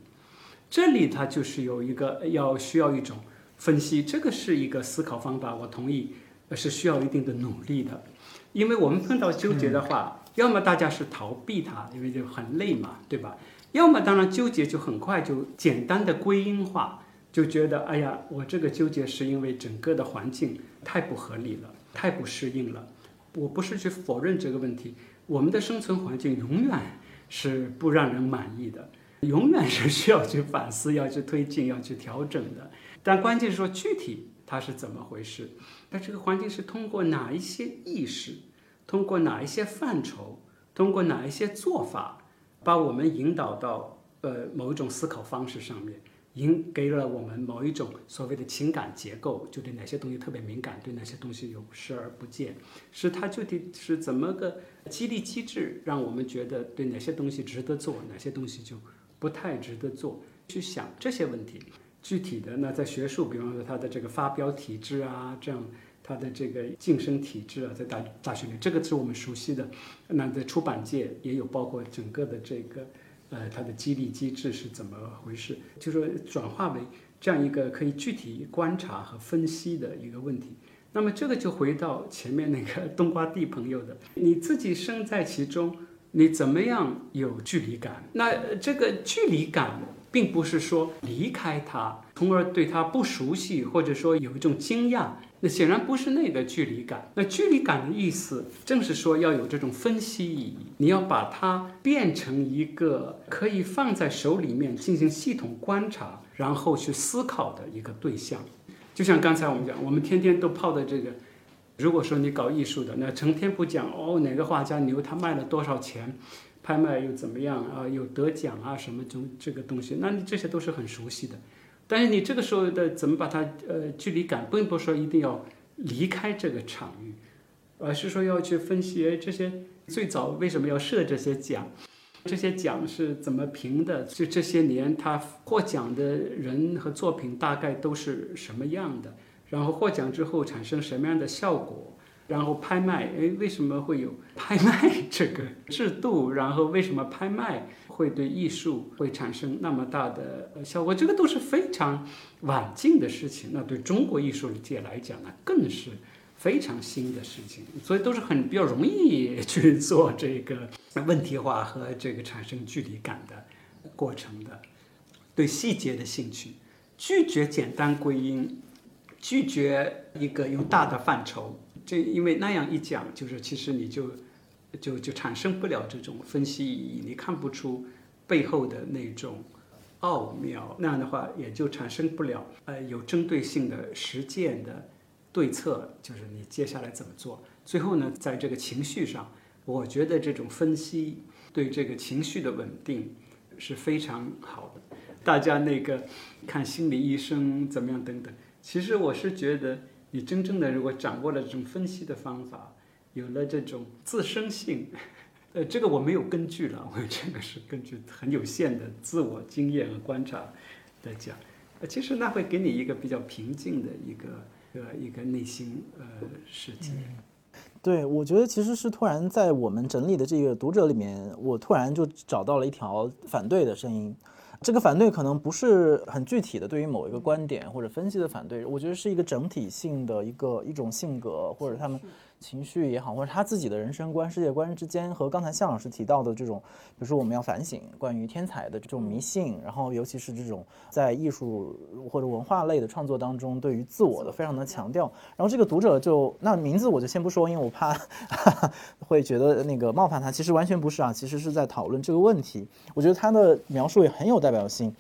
这里它就是有一个要需要一种分析，这个是一个思考方法。我同意，是需要一定的努力的。因为我们碰到纠结的话，要么大家是逃避它，因为就很累嘛，对吧？要么当然纠结就很快就简单的归因化。就觉得哎呀，我这个纠结是因为整个的环境太不合理了，太不适应了。我不是去否认这个问题，我们的生存环境永远是不让人满意的，永远是需要去反思、要去推进、要去调整的。但关键是说具体它是怎么回事？那这个环境是通过哪一些意识，通过哪一些范畴，通过哪一些做法，把我们引导到呃某一种思考方式上面？引给了我们某一种所谓的情感结构，就对哪些东西特别敏感，对哪些东西有视而不见，是它具体是怎么个激励机制，让我们觉得对哪些东西值得做，哪些东西就不太值得做，去想这些问题。具体的，那在学术，比方说它的这个发飙体制啊，这样它的这个晋升体制啊，在大大学里，这个是我们熟悉的。那在出版界也有包括整个的这个。呃，它的激励机制是怎么回事？就说转化为这样一个可以具体观察和分析的一个问题。那么这个就回到前面那个冬瓜地朋友的，你自己身在其中，你怎么样有距离感？那这个距离感。并不是说离开它，从而对他不熟悉，或者说有一种惊讶，那显然不是那个距离感。那距离感的意思，正是说要有这种分析意义，你要把它变成一个可以放在手里面进行系统观察，然后去思考的一个对象。就像刚才我们讲，我们天天都泡在这个，如果说你搞艺术的，那成天不讲哦哪个画家牛，他卖了多少钱。拍卖又怎么样啊？有得奖啊？什么中这个东西？那你这些都是很熟悉的。但是你这个时候的怎么把它呃距离感，并不是说一定要离开这个场域，而是说要去分析这些最早为什么要设这些奖，这些奖是怎么评的？就这些年他获奖的人和作品大概都是什么样的？然后获奖之后产生什么样的效果？然后拍卖，哎，为什么会有拍卖这个制度？然后为什么拍卖会对艺术会产生那么大的效果？这个都是非常晚近的事情。那对中国艺术界来讲呢，更是非常新的事情，所以都是很比较容易 [laughs] 去做这个问题化和这个产生距离感的过程的。对细节的兴趣，拒绝简单归因，拒绝一个用大的范畴，这因为那样一讲，就是其实你就就就产生不了这种分析意义，你看不出背后的那种奥妙，那样的话也就产生不了呃有针对性的实践的对策，就是你接下来怎么做。最后呢，在这个情绪上，我觉得这种分析对这个情绪的稳定是非常好的。大家那个看心理医生怎么样等等，其实我是觉得，你真正的如果掌握了这种分析的方法，有了这种自身性，呃，这个我没有根据了，我这个是根据很有限的自我经验和观察来讲，呃，其实那会给你一个比较平静的一个呃一个内心呃世界。对，我觉得其实是突然在我们整理的这个读者里面，我突然就找到了一条反对的声音。这个反对可能不是很具体的，对于某一个观点或者分析的反对，我觉得是一个整体性的一个一种性格或者他们。情绪也好，或者他自己的人生观、世界观之间，和刚才向老师提到的这种，比如说我们要反省关于天才的这种迷信，然后尤其是这种在艺术或者文化类的创作当中，对于自我的非常的强调。然后这个读者就那名字我就先不说，因为我怕 [laughs] 会觉得那个冒犯他。其实完全不是啊，其实是在讨论这个问题。我觉得他的描述也很有代表性。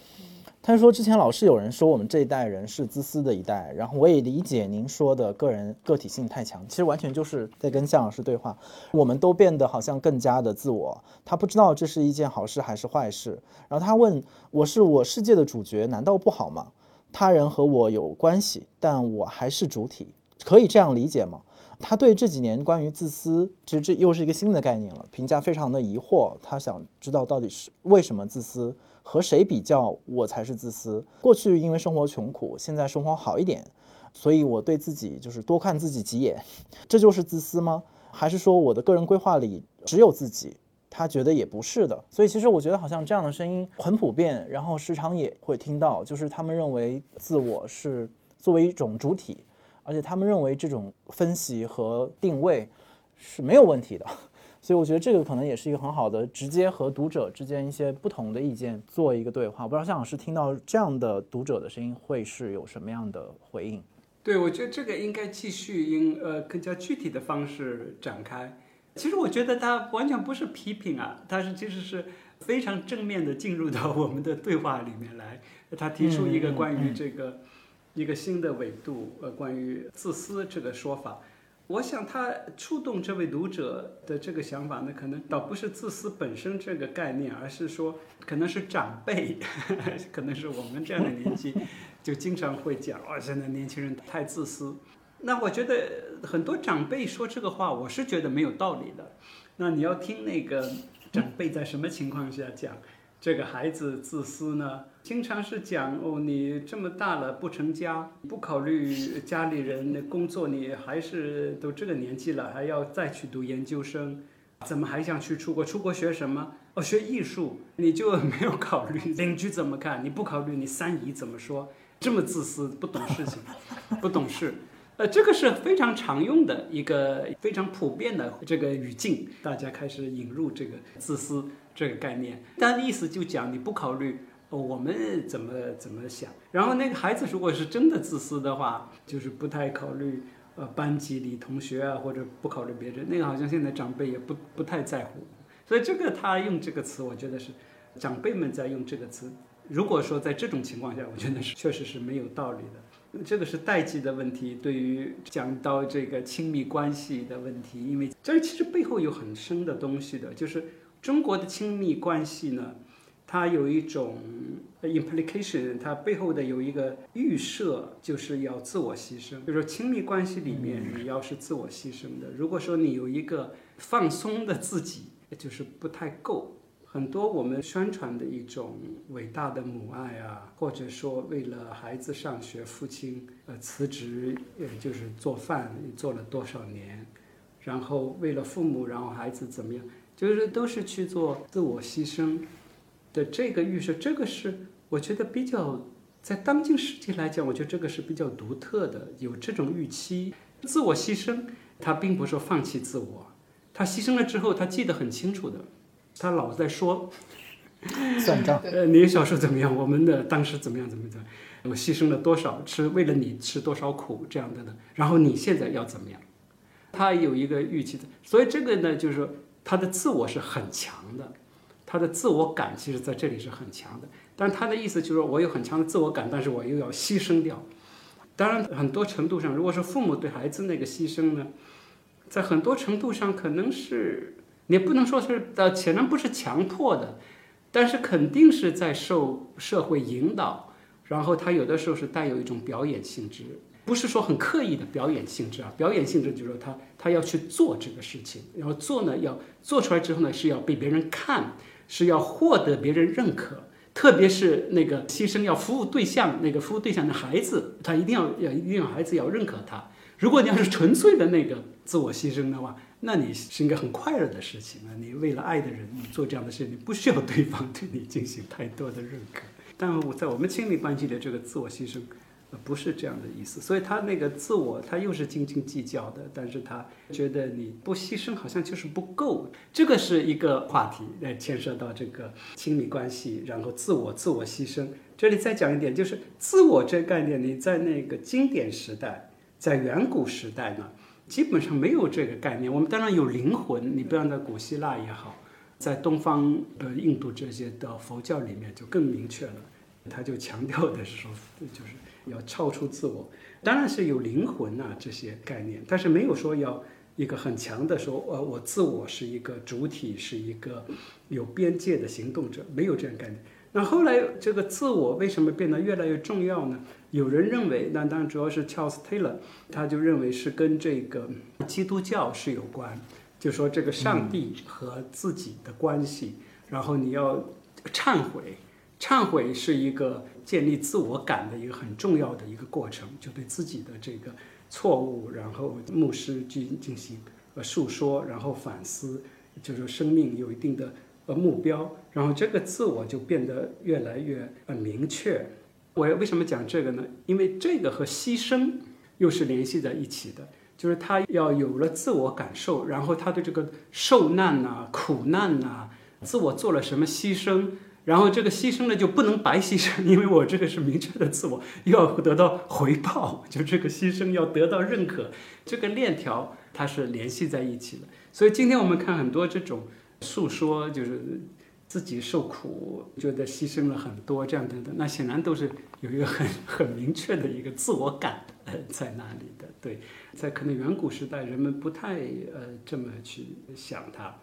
他说：“之前老是有人说我们这一代人是自私的一代，然后我也理解您说的个人个体性太强，其实完全就是在跟向老师对话。我们都变得好像更加的自我，他不知道这是一件好事还是坏事。然后他问：我是我世界的主角，难道不好吗？他人和我有关系，但我还是主体，可以这样理解吗？他对这几年关于自私，其实这又是一个新的概念了，评价非常的疑惑。他想知道到底是为什么自私。”和谁比较，我才是自私。过去因为生活穷苦，现在生活好一点，所以我对自己就是多看自己几眼，[laughs] 这就是自私吗？还是说我的个人规划里只有自己？他觉得也不是的。所以其实我觉得好像这样的声音很普遍，然后时常也会听到，就是他们认为自我是作为一种主体，而且他们认为这种分析和定位是没有问题的。所以我觉得这个可能也是一个很好的，直接和读者之间一些不同的意见做一个对话。不知道向老师听到这样的读者的声音会是有什么样的回应？对，我觉得这个应该继续用呃更加具体的方式展开。其实我觉得他完全不是批评啊，他是其实是非常正面的进入到我们的对话里面来。他提出一个关于这个一个新的维度，呃，关于自私这个说法。我想他触动这位读者的这个想法呢，可能倒不是自私本身这个概念，而是说可能是长辈，[laughs] 可能是我们这样的年纪，就经常会讲，哦，现在年轻人太自私。那我觉得很多长辈说这个话，我是觉得没有道理的。那你要听那个长辈在什么情况下讲？这个孩子自私呢，经常是讲哦，你这么大了不成家，不考虑家里人的工作，你还是都这个年纪了，还要再去读研究生，怎么还想去出国？出国学什么？哦，学艺术，你就没有考虑 [laughs] 邻居怎么看？你不考虑你三姨怎么说？这么自私，不懂事情，不懂事。呃，这个是非常常用的一个非常普遍的这个语境，大家开始引入这个自私这个概念。但意思就讲你不考虑我们怎么怎么想，然后那个孩子如果是真的自私的话，就是不太考虑呃班级里同学啊，或者不考虑别人，那个好像现在长辈也不不太在乎。所以这个他用这个词，我觉得是长辈们在用这个词。如果说在这种情况下，我觉得是 [laughs] 确实是没有道理的。这个是代际的问题，对于讲到这个亲密关系的问题，因为这其实背后有很深的东西的，就是中国的亲密关系呢，它有一种 implication，它背后的有一个预设，就是要自我牺牲。就是说亲密关系里面你要是自我牺牲的，如果说你有一个放松的自己，就是不太够。很多我们宣传的一种伟大的母爱啊，或者说为了孩子上学，父亲呃辞职，也就是做饭做了多少年，然后为了父母，然后孩子怎么样，就是都是去做自我牺牲的这个预设，这个是我觉得比较在当今世界来讲，我觉得这个是比较独特的，有这种预期。自我牺牲，他并不是说放弃自我，他牺牲了之后，他记得很清楚的，他老在说，[laughs] 算账。呃，你小时候怎么样？我们的当时怎么样？怎么怎么样？我牺牲了多少？吃为了你吃多少苦？这样的呢。然后你现在要怎么样？他有一个预期的，所以这个呢，就是说他的自我是很强的，他的自我感其实在这里是很强的。但他的意思就是说我有很强的自我感，但是我又要牺牲掉。当然，很多程度上，如果是父母对孩子那个牺牲呢，在很多程度上可能是你不能说是呃，显然不是强迫的，但是肯定是在受社会引导，然后他有的时候是带有一种表演性质，不是说很刻意的表演性质啊。表演性质就是说他他要去做这个事情，然后做呢要做出来之后呢是要被别人看，是要获得别人认可。特别是那个牺牲要服务对象，那个服务对象的孩子，他一定要要一定要孩子要认可他。如果你要是纯粹的那个自我牺牲的话，那你是一个很快乐的事情啊。你为了爱的人，你做这样的事，你不需要对方对你进行太多的认可。但我在我们亲密关系的这个自我牺牲。不是这样的意思，所以他那个自我，他又是斤斤计较的，但是他觉得你不牺牲好像就是不够，这个是一个话题，来牵涉到这个亲密关系，然后自我、自我牺牲。这里再讲一点，就是自我这个概念，你在那个经典时代，在远古时代呢，基本上没有这个概念。我们当然有灵魂，你不要在古希腊也好，在东方的印度这些的佛教里面就更明确了，他就强调的是说，就是。要超出自我，当然是有灵魂啊这些概念，但是没有说要一个很强的说，呃，我自我是一个主体，是一个有边界的行动者，没有这样概念。那后来这个自我为什么变得越来越重要呢？有人认为，那当然主要是 Charles Taylor，他就认为是跟这个基督教是有关，就说这个上帝和自己的关系，然后你要忏悔，忏悔是一个。建立自我感的一个很重要的一个过程，就对自己的这个错误，然后牧师进进行呃诉说，然后反思，就是生命有一定的呃目标，然后这个自我就变得越来越呃明确。我为什么讲这个呢？因为这个和牺牲又是联系在一起的，就是他要有了自我感受，然后他对这个受难呐、苦难呐，自我做了什么牺牲。然后这个牺牲呢就不能白牺牲，因为我这个是明确的自我，要得到回报，就这个牺牲要得到认可，这个链条它是联系在一起的。所以今天我们看很多这种诉说，就是自己受苦，觉得牺牲了很多这样等等，那显然都是有一个很很明确的一个自我感在那里的。对，在可能远古时代，人们不太呃这么去想它。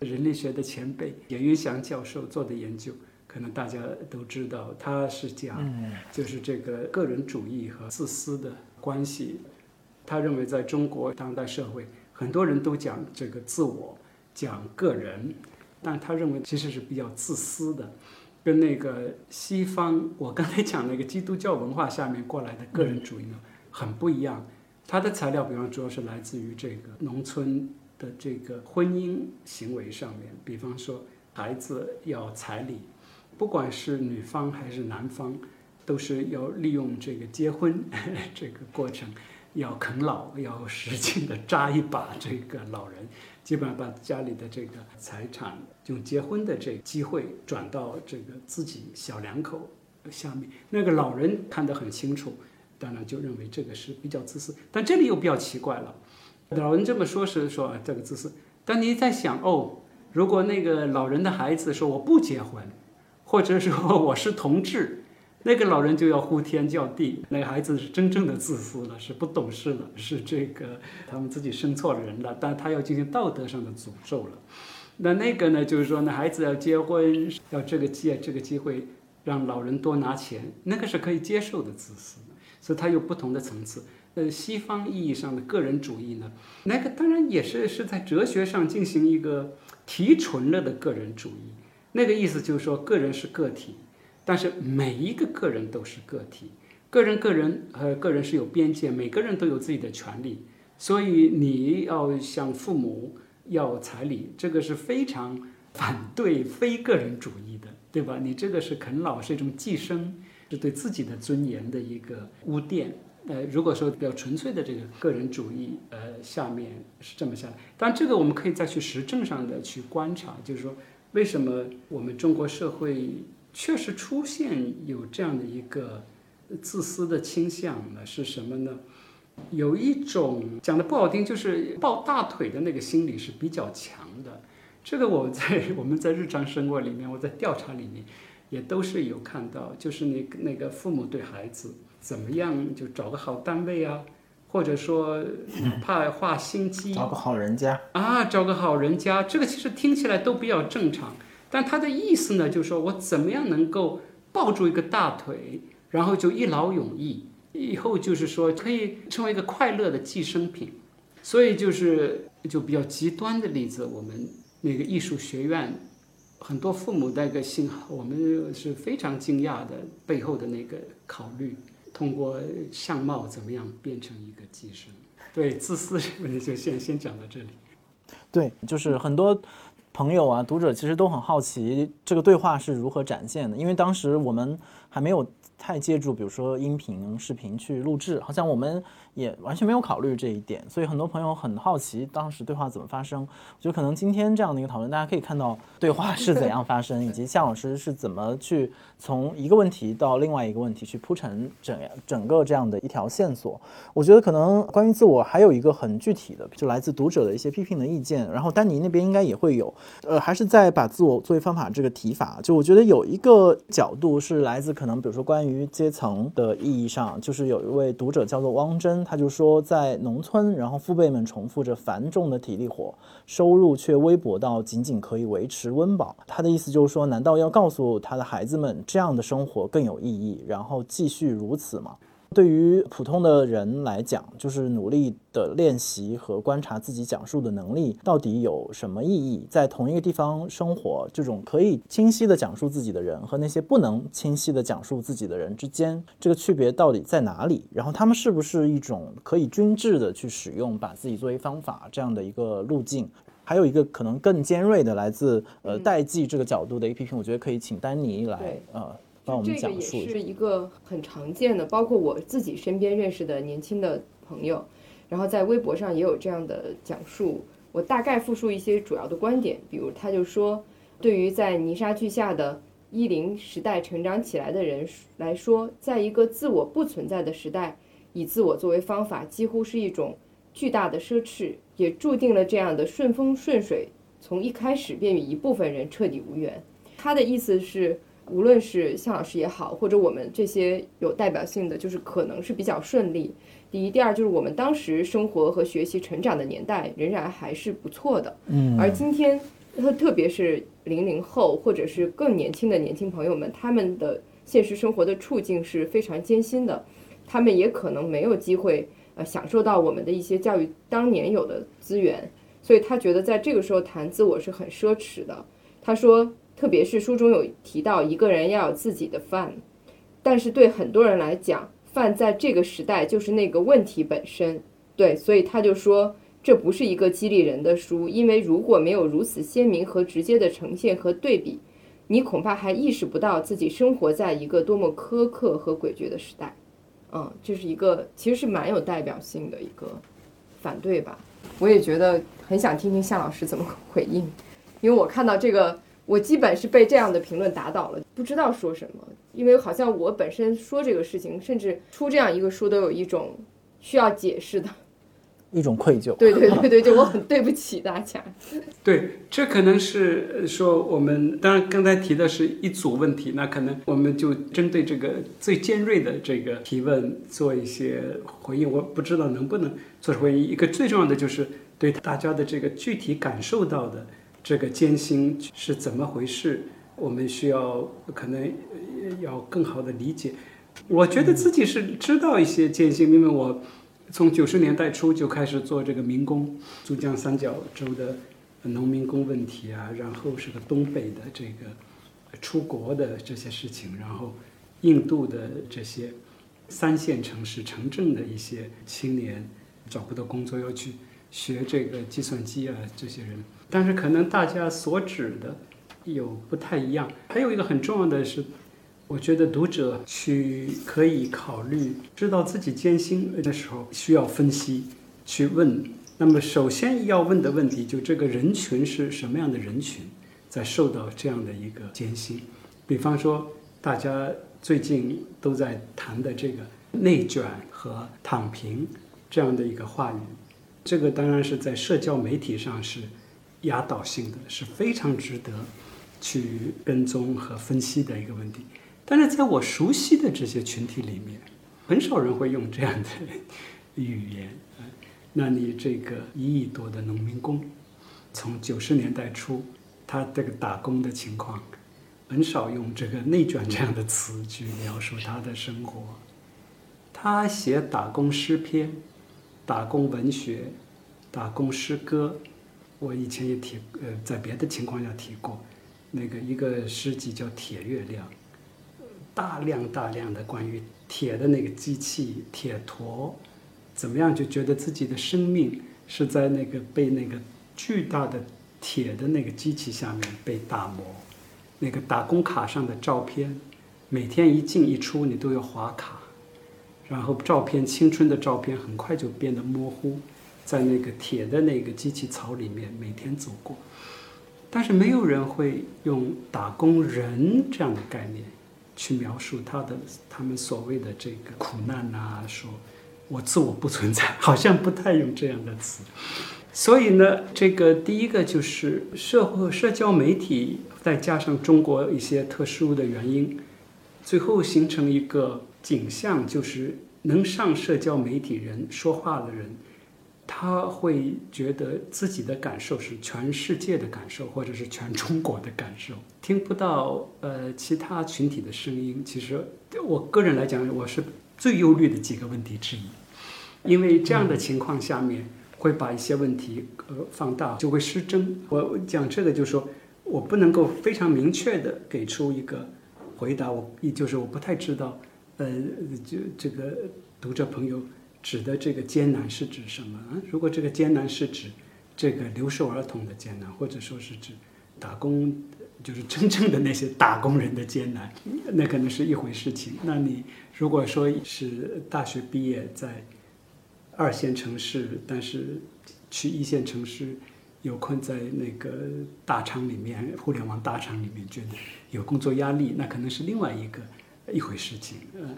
人类学的前辈严云祥教授做的研究，可能大家都知道，他是讲，就是这个个人主义和自私的关系。他认为，在中国当代社会，很多人都讲这个自我，讲个人，但他认为其实是比较自私的，跟那个西方我刚才讲那个基督教文化下面过来的个人主义呢很不一样。他的材料，比方主要是来自于这个农村。的这个婚姻行为上面，比方说孩子要彩礼，不管是女方还是男方，都是要利用这个结婚 [laughs] 这个过程，要啃老，要使劲的扎一把这个老人，基本上把家里的这个财产用结婚的这个机会转到这个自己小两口下面。那个老人看得很清楚，当然就认为这个是比较自私，但这里又比较奇怪了。老人这么说是说这个自私，但你在想哦，如果那个老人的孩子说我不结婚，或者说 [laughs] 我是同志，那个老人就要呼天叫地，那个孩子是真正的自私了，是不懂事了，是这个他们自己生错了人了，但他要进行道德上的诅咒了。那那个呢，就是说那孩子要结婚，要这个借这个机会让老人多拿钱，那个是可以接受的自私，所以它有不同的层次。呃，西方意义上的个人主义呢，那个当然也是是在哲学上进行一个提纯了的个人主义。那个意思就是说，个人是个体，但是每一个个人都是个体，个人个人和个人是有边界，每个人都有自己的权利。所以你要向父母要彩礼，这个是非常反对非个人主义的，对吧？你这个是啃老，是一种寄生，是对自己的尊严的一个污奠。呃，如果说比较纯粹的这个个人主义，呃，下面是这么下来。当然，这个我们可以再去实证上的去观察，就是说，为什么我们中国社会确实出现有这样的一个自私的倾向呢？是什么呢？有一种讲的不好听，就是抱大腿的那个心理是比较强的。这个我在我们在日常生活里面，我在调查里面也都是有看到，就是那个那个父母对孩子怎么样，就找个好单位啊，或者说 [laughs] 哪怕画心机，找个好人家啊，找个好人家，这个其实听起来都比较正常。但他的意思呢，就是说我怎么样能够抱住一个大腿，然后就一劳永逸。以后就是说可以成为一个快乐的寄生品，所以就是就比较极端的例子，我们那个艺术学院很多父母那个心，我们是非常惊讶的背后的那个考虑，通过相貌怎么样变成一个寄生。对，自私问题就先先讲到这里。对，就是很多朋友啊、读者其实都很好奇这个对话是如何展现的，因为当时我们还没有。太借助，比如说音频、视频去录制，好像我们也完全没有考虑这一点，所以很多朋友很好奇当时对话怎么发生。我觉得可能今天这样的一个讨论，大家可以看到对话是怎样发生，以及夏老师是怎么去从一个问题到另外一个问题去铺陈整整个这样的一条线索。我觉得可能关于自我还有一个很具体的，就来自读者的一些批评的意见。然后丹尼那边应该也会有，呃，还是在把自我作为方法这个提法，就我觉得有一个角度是来自可能比如说关。于阶层的意义上，就是有一位读者叫做汪真，他就说，在农村，然后父辈们重复着繁重的体力活，收入却微薄到仅仅可以维持温饱。他的意思就是说，难道要告诉他的孩子们，这样的生活更有意义，然后继续如此吗？对于普通的人来讲，就是努力的练习和观察自己讲述的能力到底有什么意义？在同一个地方生活，这种可以清晰的讲述自己的人和那些不能清晰的讲述自己的人之间，这个区别到底在哪里？然后他们是不是一种可以均质的去使用把自己作为方法这样的一个路径？还有一个可能更尖锐的来自呃代际这个角度的 A P P，，我觉得可以请丹尼来呃。这个也是一个很常见的，包括我自己身边认识的年轻的朋友，然后在微博上也有这样的讲述。我大概复述一些主要的观点，比如他就说，对于在泥沙俱下的一零时代成长起来的人来说，在一个自我不存在的时代，以自我作为方法，几乎是一种巨大的奢侈，也注定了这样的顺风顺水，从一开始便与一部分人彻底无缘。他的意思是。无论是向老师也好，或者我们这些有代表性的，就是可能是比较顺利。第一，第二就是我们当时生活和学习成长的年代仍然还是不错的。嗯，而今天，特特别是零零后或者是更年轻的年轻朋友们，他们的现实生活的处境是非常艰辛的，他们也可能没有机会呃享受到我们的一些教育当年有的资源，所以他觉得在这个时候谈自我是很奢侈的。他说。特别是书中有提到一个人要有自己的饭，但是对很多人来讲，饭在这个时代就是那个问题本身。对，所以他就说这不是一个激励人的书，因为如果没有如此鲜明和直接的呈现和对比，你恐怕还意识不到自己生活在一个多么苛刻和诡谲的时代。嗯，这是一个其实是蛮有代表性的一个反对吧。我也觉得很想听听夏老师怎么回应，因为我看到这个。我基本是被这样的评论打倒了，不知道说什么，因为好像我本身说这个事情，甚至出这样一个书都有一种需要解释的一种愧疚。[laughs] 对对对对，就我很对不起大家。[laughs] 对，这可能是说我们当然刚才提的是一组问题，那可能我们就针对这个最尖锐的这个提问做一些回应。我不知道能不能做出回应。一个最重要的就是对大家的这个具体感受到的。这个艰辛是怎么回事？我们需要可能要更好的理解。我觉得自己是知道一些艰辛，因为我从九十年代初就开始做这个民工，珠江三角洲的农民工问题啊，然后是个东北的这个出国的这些事情，然后印度的这些三线城市城镇的一些青年找不到工作要去学这个计算机啊，这些人。但是可能大家所指的有不太一样，还有一个很重要的是，我觉得读者去可以考虑，知道自己艰辛的时候需要分析，去问。那么首先要问的问题，就这个人群是什么样的人群，在受到这样的一个艰辛。比方说，大家最近都在谈的这个内卷和躺平这样的一个话语，这个当然是在社交媒体上是压倒性的，是非常值得去跟踪和分析的一个问题。但是在我熟悉的这些群体里面，很少人会用这样的语言。那你这个一亿多的农民工，从九十年代初，他这个打工的情况，很少用这个“内卷”这样的词去描述他的生活。他写打工诗篇、打工文学、打工诗歌。我以前也提，呃，在别的情况下提过，那个一个诗集叫《铁月亮》。大量大量的关于铁的那个机器铁坨，怎么样就觉得自己的生命是在那个被那个巨大的铁的那个机器下面被打磨，那个打工卡上的照片，每天一进一出你都要划卡，然后照片青春的照片很快就变得模糊，在那个铁的那个机器槽里面每天走过，但是没有人会用打工人这样的概念。去描述他的他们所谓的这个苦难呐，说我自我不存在，好像不太用这样的词。所以呢，这个第一个就是社会社交媒体，再加上中国一些特殊的原因，最后形成一个景象，就是能上社交媒体人说话的人。他会觉得自己的感受是全世界的感受，或者是全中国的感受，听不到呃其他群体的声音。其实我个人来讲，我是最忧虑的几个问题之一，因为这样的情况下面会把一些问题呃放大，就会失真。我讲这个就是说我不能够非常明确的给出一个回答，我也就是我不太知道，呃，就这个读者朋友。指的这个艰难是指什么啊？如果这个艰难是指这个留守儿童的艰难，或者说是指打工，就是真正的那些打工人的艰难，那可能是一回事情。那你如果说是大学毕业在二线城市，但是去一线城市有困在那个大厂里面，互联网大厂里面，觉得有工作压力，那可能是另外一个一回事情，嗯。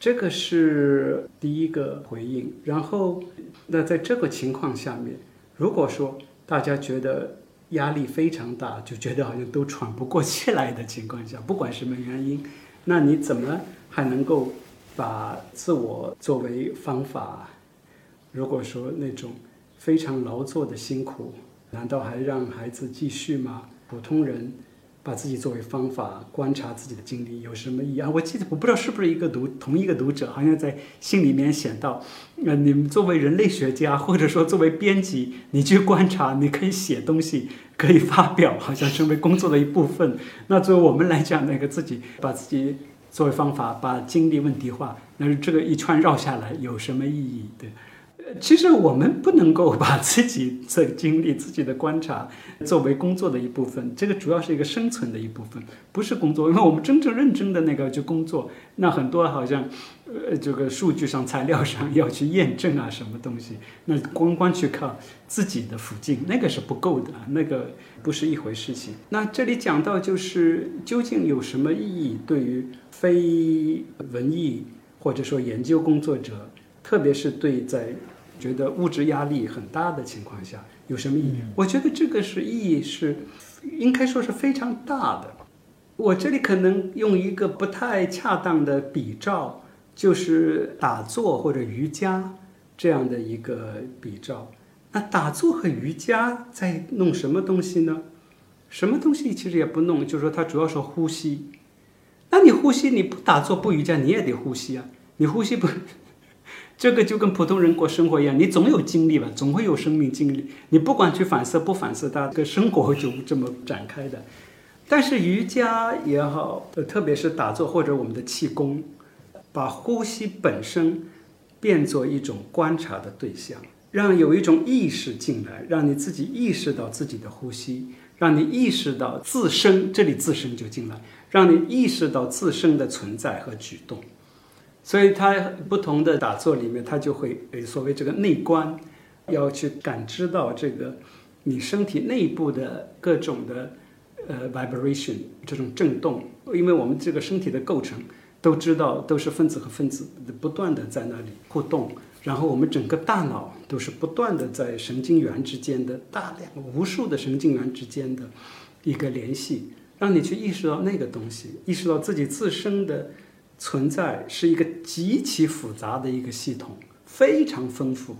这个是第一个回应，然后，那在这个情况下面，如果说大家觉得压力非常大，就觉得好像都喘不过气来的情况下，不管什么原因，那你怎么还能够把自我作为方法？如果说那种非常劳作的辛苦，难道还让孩子继续吗？普通人。把自己作为方法观察自己的经历有什么意义啊？我记得我不知道是不是一个读同一个读者，好像在信里面写到，呃，你们作为人类学家或者说作为编辑，你去观察，你可以写东西，可以发表，好像成为工作的一部分。那作为我们来讲，那个自己把自己作为方法，把经历问题化，那这个一串绕下来有什么意义？对。其实我们不能够把自己的经历、自己的观察作为工作的一部分，这个主要是一个生存的一部分，不是工作。因为我们真正认真的那个去工作，那很多好像，呃，这个数据上、材料上要去验证啊，什么东西，那光光去靠自己的附近，那个是不够的，那个不是一回事情。那这里讲到就是究竟有什么意义？对于非文艺或者说研究工作者，特别是对在觉得物质压力很大的情况下有什么意义？我觉得这个是意义是，应该说是非常大的。我这里可能用一个不太恰当的比照，就是打坐或者瑜伽这样的一个比照。那打坐和瑜伽在弄什么东西呢？什么东西其实也不弄，就是说它主要是呼吸。那你呼吸，你不打坐不瑜伽，你也得呼吸啊。你呼吸不？这个就跟普通人过生活一样，你总有经历吧，总会有生命经历。你不管去反思不反思，它这个生活就这么展开的。但是瑜伽也好，特别是打坐或者我们的气功，把呼吸本身变作一种观察的对象，让有一种意识进来，让你自己意识到自己的呼吸，让你意识到自身，这里自身就进来，让你意识到自身的存在和举动。所以它不同的打坐里面，它就会呃所谓这个内观，要去感知到这个你身体内部的各种的呃 vibration 这种震动，因为我们这个身体的构成都知道都是分子和分子不断的在那里互动，然后我们整个大脑都是不断的在神经元之间的大量无数的神经元之间的一个联系，让你去意识到那个东西，意识到自己自身的。存在是一个极其复杂的一个系统，非常丰富。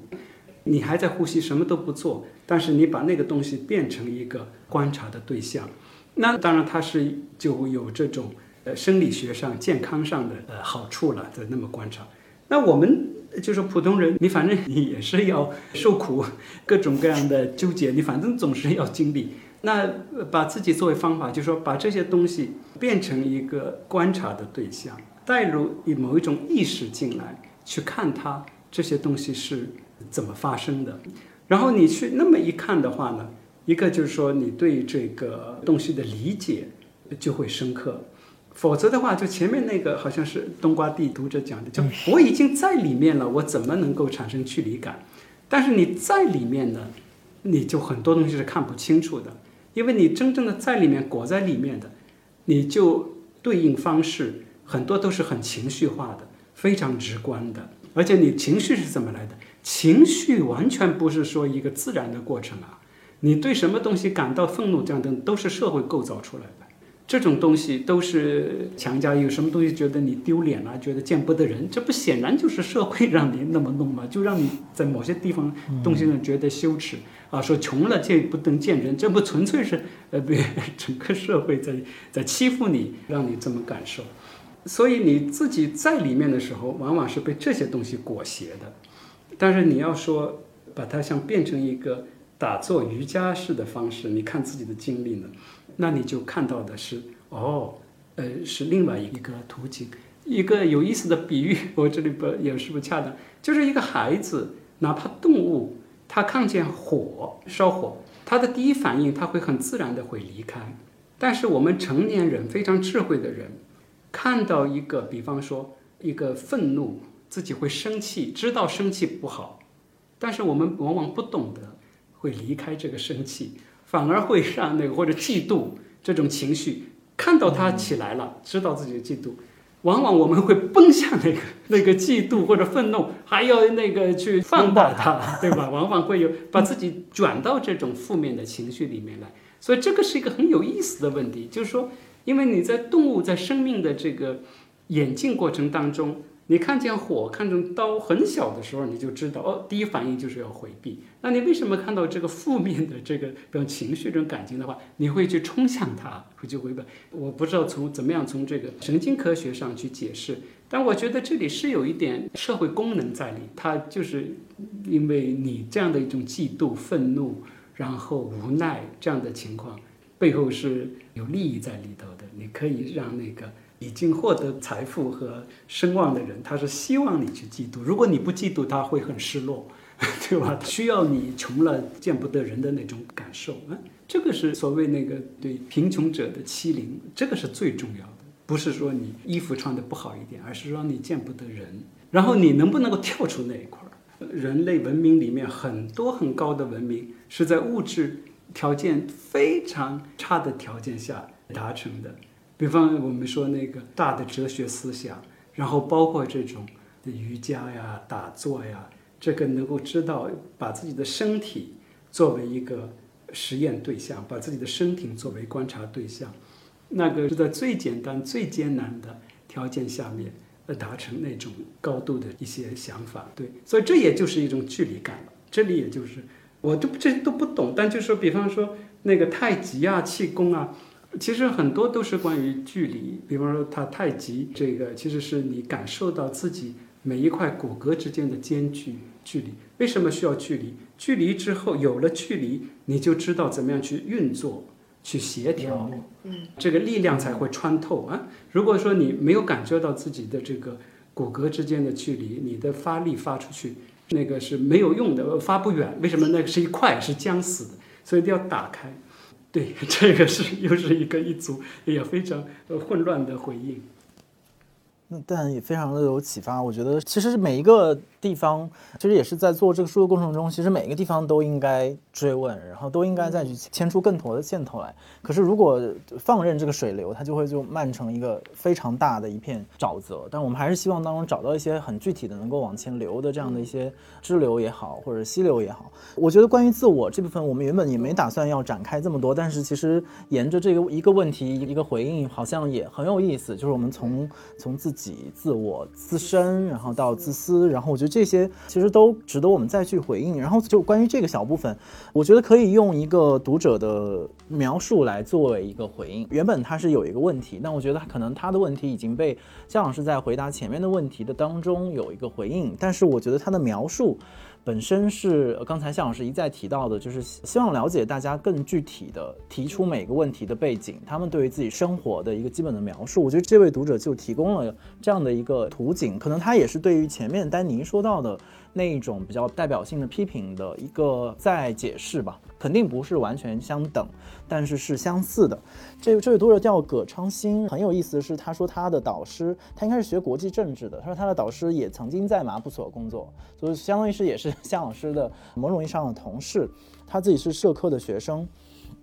你还在呼吸，什么都不做，但是你把那个东西变成一个观察的对象，那当然它是就有这种呃生理学上、健康上的呃好处了。在那么观察，那我们就是普通人，你反正你也是要受苦，各种各样的纠结，你反正总是要经历。那把自己作为方法，就是说把这些东西变成一个观察的对象。带入以某一种意识进来，去看它这些东西是怎么发生的，然后你去那么一看的话呢，一个就是说你对这个东西的理解就会深刻，否则的话，就前面那个好像是冬瓜地读者讲的，[laughs] 就我已经在里面了，我怎么能够产生距离感？但是你在里面呢，你就很多东西是看不清楚的，因为你真正的在里面裹在里面的，你就对应方式。很多都是很情绪化的，非常直观的，而且你情绪是怎么来的？情绪完全不是说一个自然的过程啊！你对什么东西感到愤怒，这样的都是社会构造出来的。这种东西都是强加有什么东西觉得你丢脸了，觉得见不得人，这不显然就是社会让你那么弄吗？就让你在某些地方东西上觉得羞耻啊，说穷了见不能见人，这不纯粹是呃，被整个社会在在欺负你，让你这么感受。所以你自己在里面的时候，往往是被这些东西裹挟的。但是你要说把它像变成一个打坐瑜伽式的方式，你看自己的经历呢，那你就看到的是哦，呃，是另外一个途径。一个有意思的比喻，我这里不也是不恰当，就是一个孩子，哪怕动物，他看见火烧火，他的第一反应他会很自然的会离开。但是我们成年人非常智慧的人。看到一个，比方说一个愤怒，自己会生气，知道生气不好，但是我们往往不懂得会离开这个生气，反而会让那个或者嫉妒这种情绪，看到它起来了，知道自己的嫉妒，往往我们会奔向那个 [laughs] 那个嫉妒或者愤怒，还要那个去放大它，对吧？往往会有把自己转到这种负面的情绪里面来，所以这个是一个很有意思的问题，就是说。因为你在动物在生命的这个演进过程当中，你看见火，看见刀很小的时候，你就知道哦，第一反应就是要回避。那你为什么看到这个负面的这个这种情绪、这种感情的话，你会去冲向它，会去回避？我不知道从怎么样从这个神经科学上去解释，但我觉得这里是有一点社会功能在里，它就是因为你这样的一种嫉妒、愤怒，然后无奈这样的情况。背后是有利益在里头，你可以让那个已经获得财富和声望的人，他是希望你去嫉妒。如果你不嫉妒，他会很失落，[laughs] 对吧？需要你穷了见不得人的那种感受嗯，这个是所谓那个对贫穷者的欺凌，这个是最重要的。不是说你衣服穿的不好一点，而是说你见不得人。然后你能不能够跳出那一块儿？人类文明里面很多很高的文明是在物质。条件非常差的条件下达成的，比方我们说那个大的哲学思想，然后包括这种瑜伽呀、打坐呀，这个能够知道把自己的身体作为一个实验对象，把自己的身体作为观察对象，那个是在最简单、最艰难的条件下面呃达成那种高度的一些想法。对，所以这也就是一种距离感。这里也就是。我都这都不懂，但就是说，比方说那个太极啊、气功啊，其实很多都是关于距离。比方说，它太极这个，其实是你感受到自己每一块骨骼之间的间距距离。为什么需要距离？距离之后有了距离，你就知道怎么样去运作、去协调，嗯，这个力量才会穿透啊。如果说你没有感觉到自己的这个骨骼之间的距离，你的发力发出去。那个是没有用的，发不远。为什么？那个是一块，是僵死的，所以一定要打开。对，[laughs] 这个是又是一个一组也非常混乱的回应。那但也非常的有启发。我觉得其实每一个地方，其实也是在做这个书的过程中，其实每一个地方都应该追问，然后都应该再去牵出更多的线头来。可是如果放任这个水流，它就会就漫成一个非常大的一片沼泽。但我们还是希望当中找到一些很具体的能够往前流的这样的一些支流也好，或者溪流也好。我觉得关于自我这部分，我们原本也没打算要展开这么多，但是其实沿着这个一个问题一个回应，好像也很有意思。就是我们从从自己、自我、自身，然后到自私，然后我觉得这些其实都值得我们再去回应。然后就关于这个小部分，我觉得可以用一个读者的描述来作为一个回应。原本他是有一个问题，但我觉得可能他的问题已经被向老师在回答前面的问题的当中有一个回应，但是我觉得他的描述。本身是刚才向老师一再提到的，就是希望了解大家更具体的提出每个问题的背景，他们对于自己生活的一个基本的描述。我觉得这位读者就提供了这样的一个图景，可能他也是对于前面丹尼说到的那一种比较代表性的批评的一个再解释吧。肯定不是完全相等，但是是相似的。这这位读者叫葛昌新，很有意思的是，他说他的导师，他应该是学国际政治的。他说他的导师也曾经在麻布所工作，所以相当于是也是向老师的某种意义上的同事。他自己是社科的学生，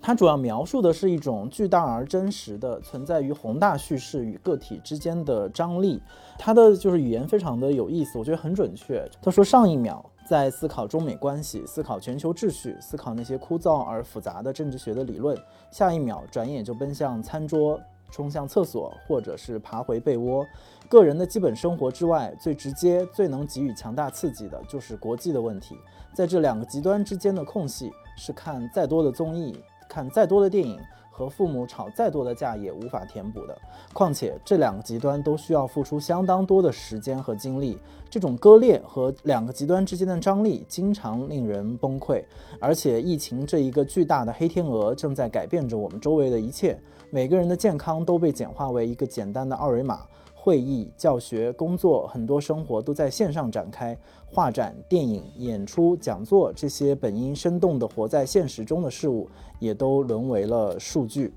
它主要描述的是一种巨大而真实的存在于宏大叙事与个体之间的张力。他的就是语言非常的有意思，我觉得很准确。他说上一秒。在思考中美关系，思考全球秩序，思考那些枯燥而复杂的政治学的理论。下一秒，转眼就奔向餐桌，冲向厕所，或者是爬回被窝。个人的基本生活之外，最直接、最能给予强大刺激的，就是国际的问题。在这两个极端之间的空隙，是看再多的综艺，看再多的电影。和父母吵再多的架也无法填补的。况且这两个极端都需要付出相当多的时间和精力。这种割裂和两个极端之间的张力，经常令人崩溃。而且疫情这一个巨大的黑天鹅正在改变着我们周围的一切。每个人的健康都被简化为一个简单的二维码。会议、教学、工作，很多生活都在线上展开。画展、电影、演出、讲座，这些本应生动地活在现实中的事物，也都沦为了数据。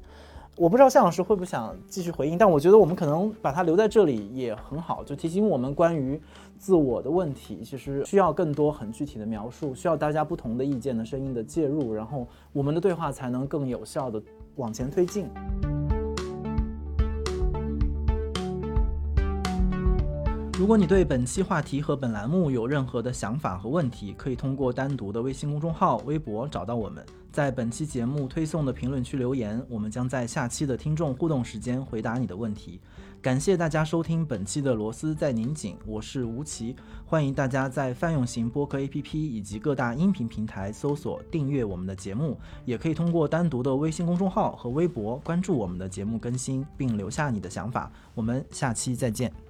我不知道向老师会不会想继续回应，但我觉得我们可能把它留在这里也很好，就提醒我们关于自我的问题，其实需要更多很具体的描述，需要大家不同的意见的声音的介入，然后我们的对话才能更有效地往前推进。如果你对本期话题和本栏目有任何的想法和问题，可以通过单独的微信公众号、微博找到我们，在本期节目推送的评论区留言，我们将在下期的听众互动时间回答你的问题。感谢大家收听本期的螺丝在拧紧，我是吴奇，欢迎大家在泛用型播客 APP 以及各大音频平台搜索订阅我们的节目，也可以通过单独的微信公众号和微博关注我们的节目更新，并留下你的想法。我们下期再见。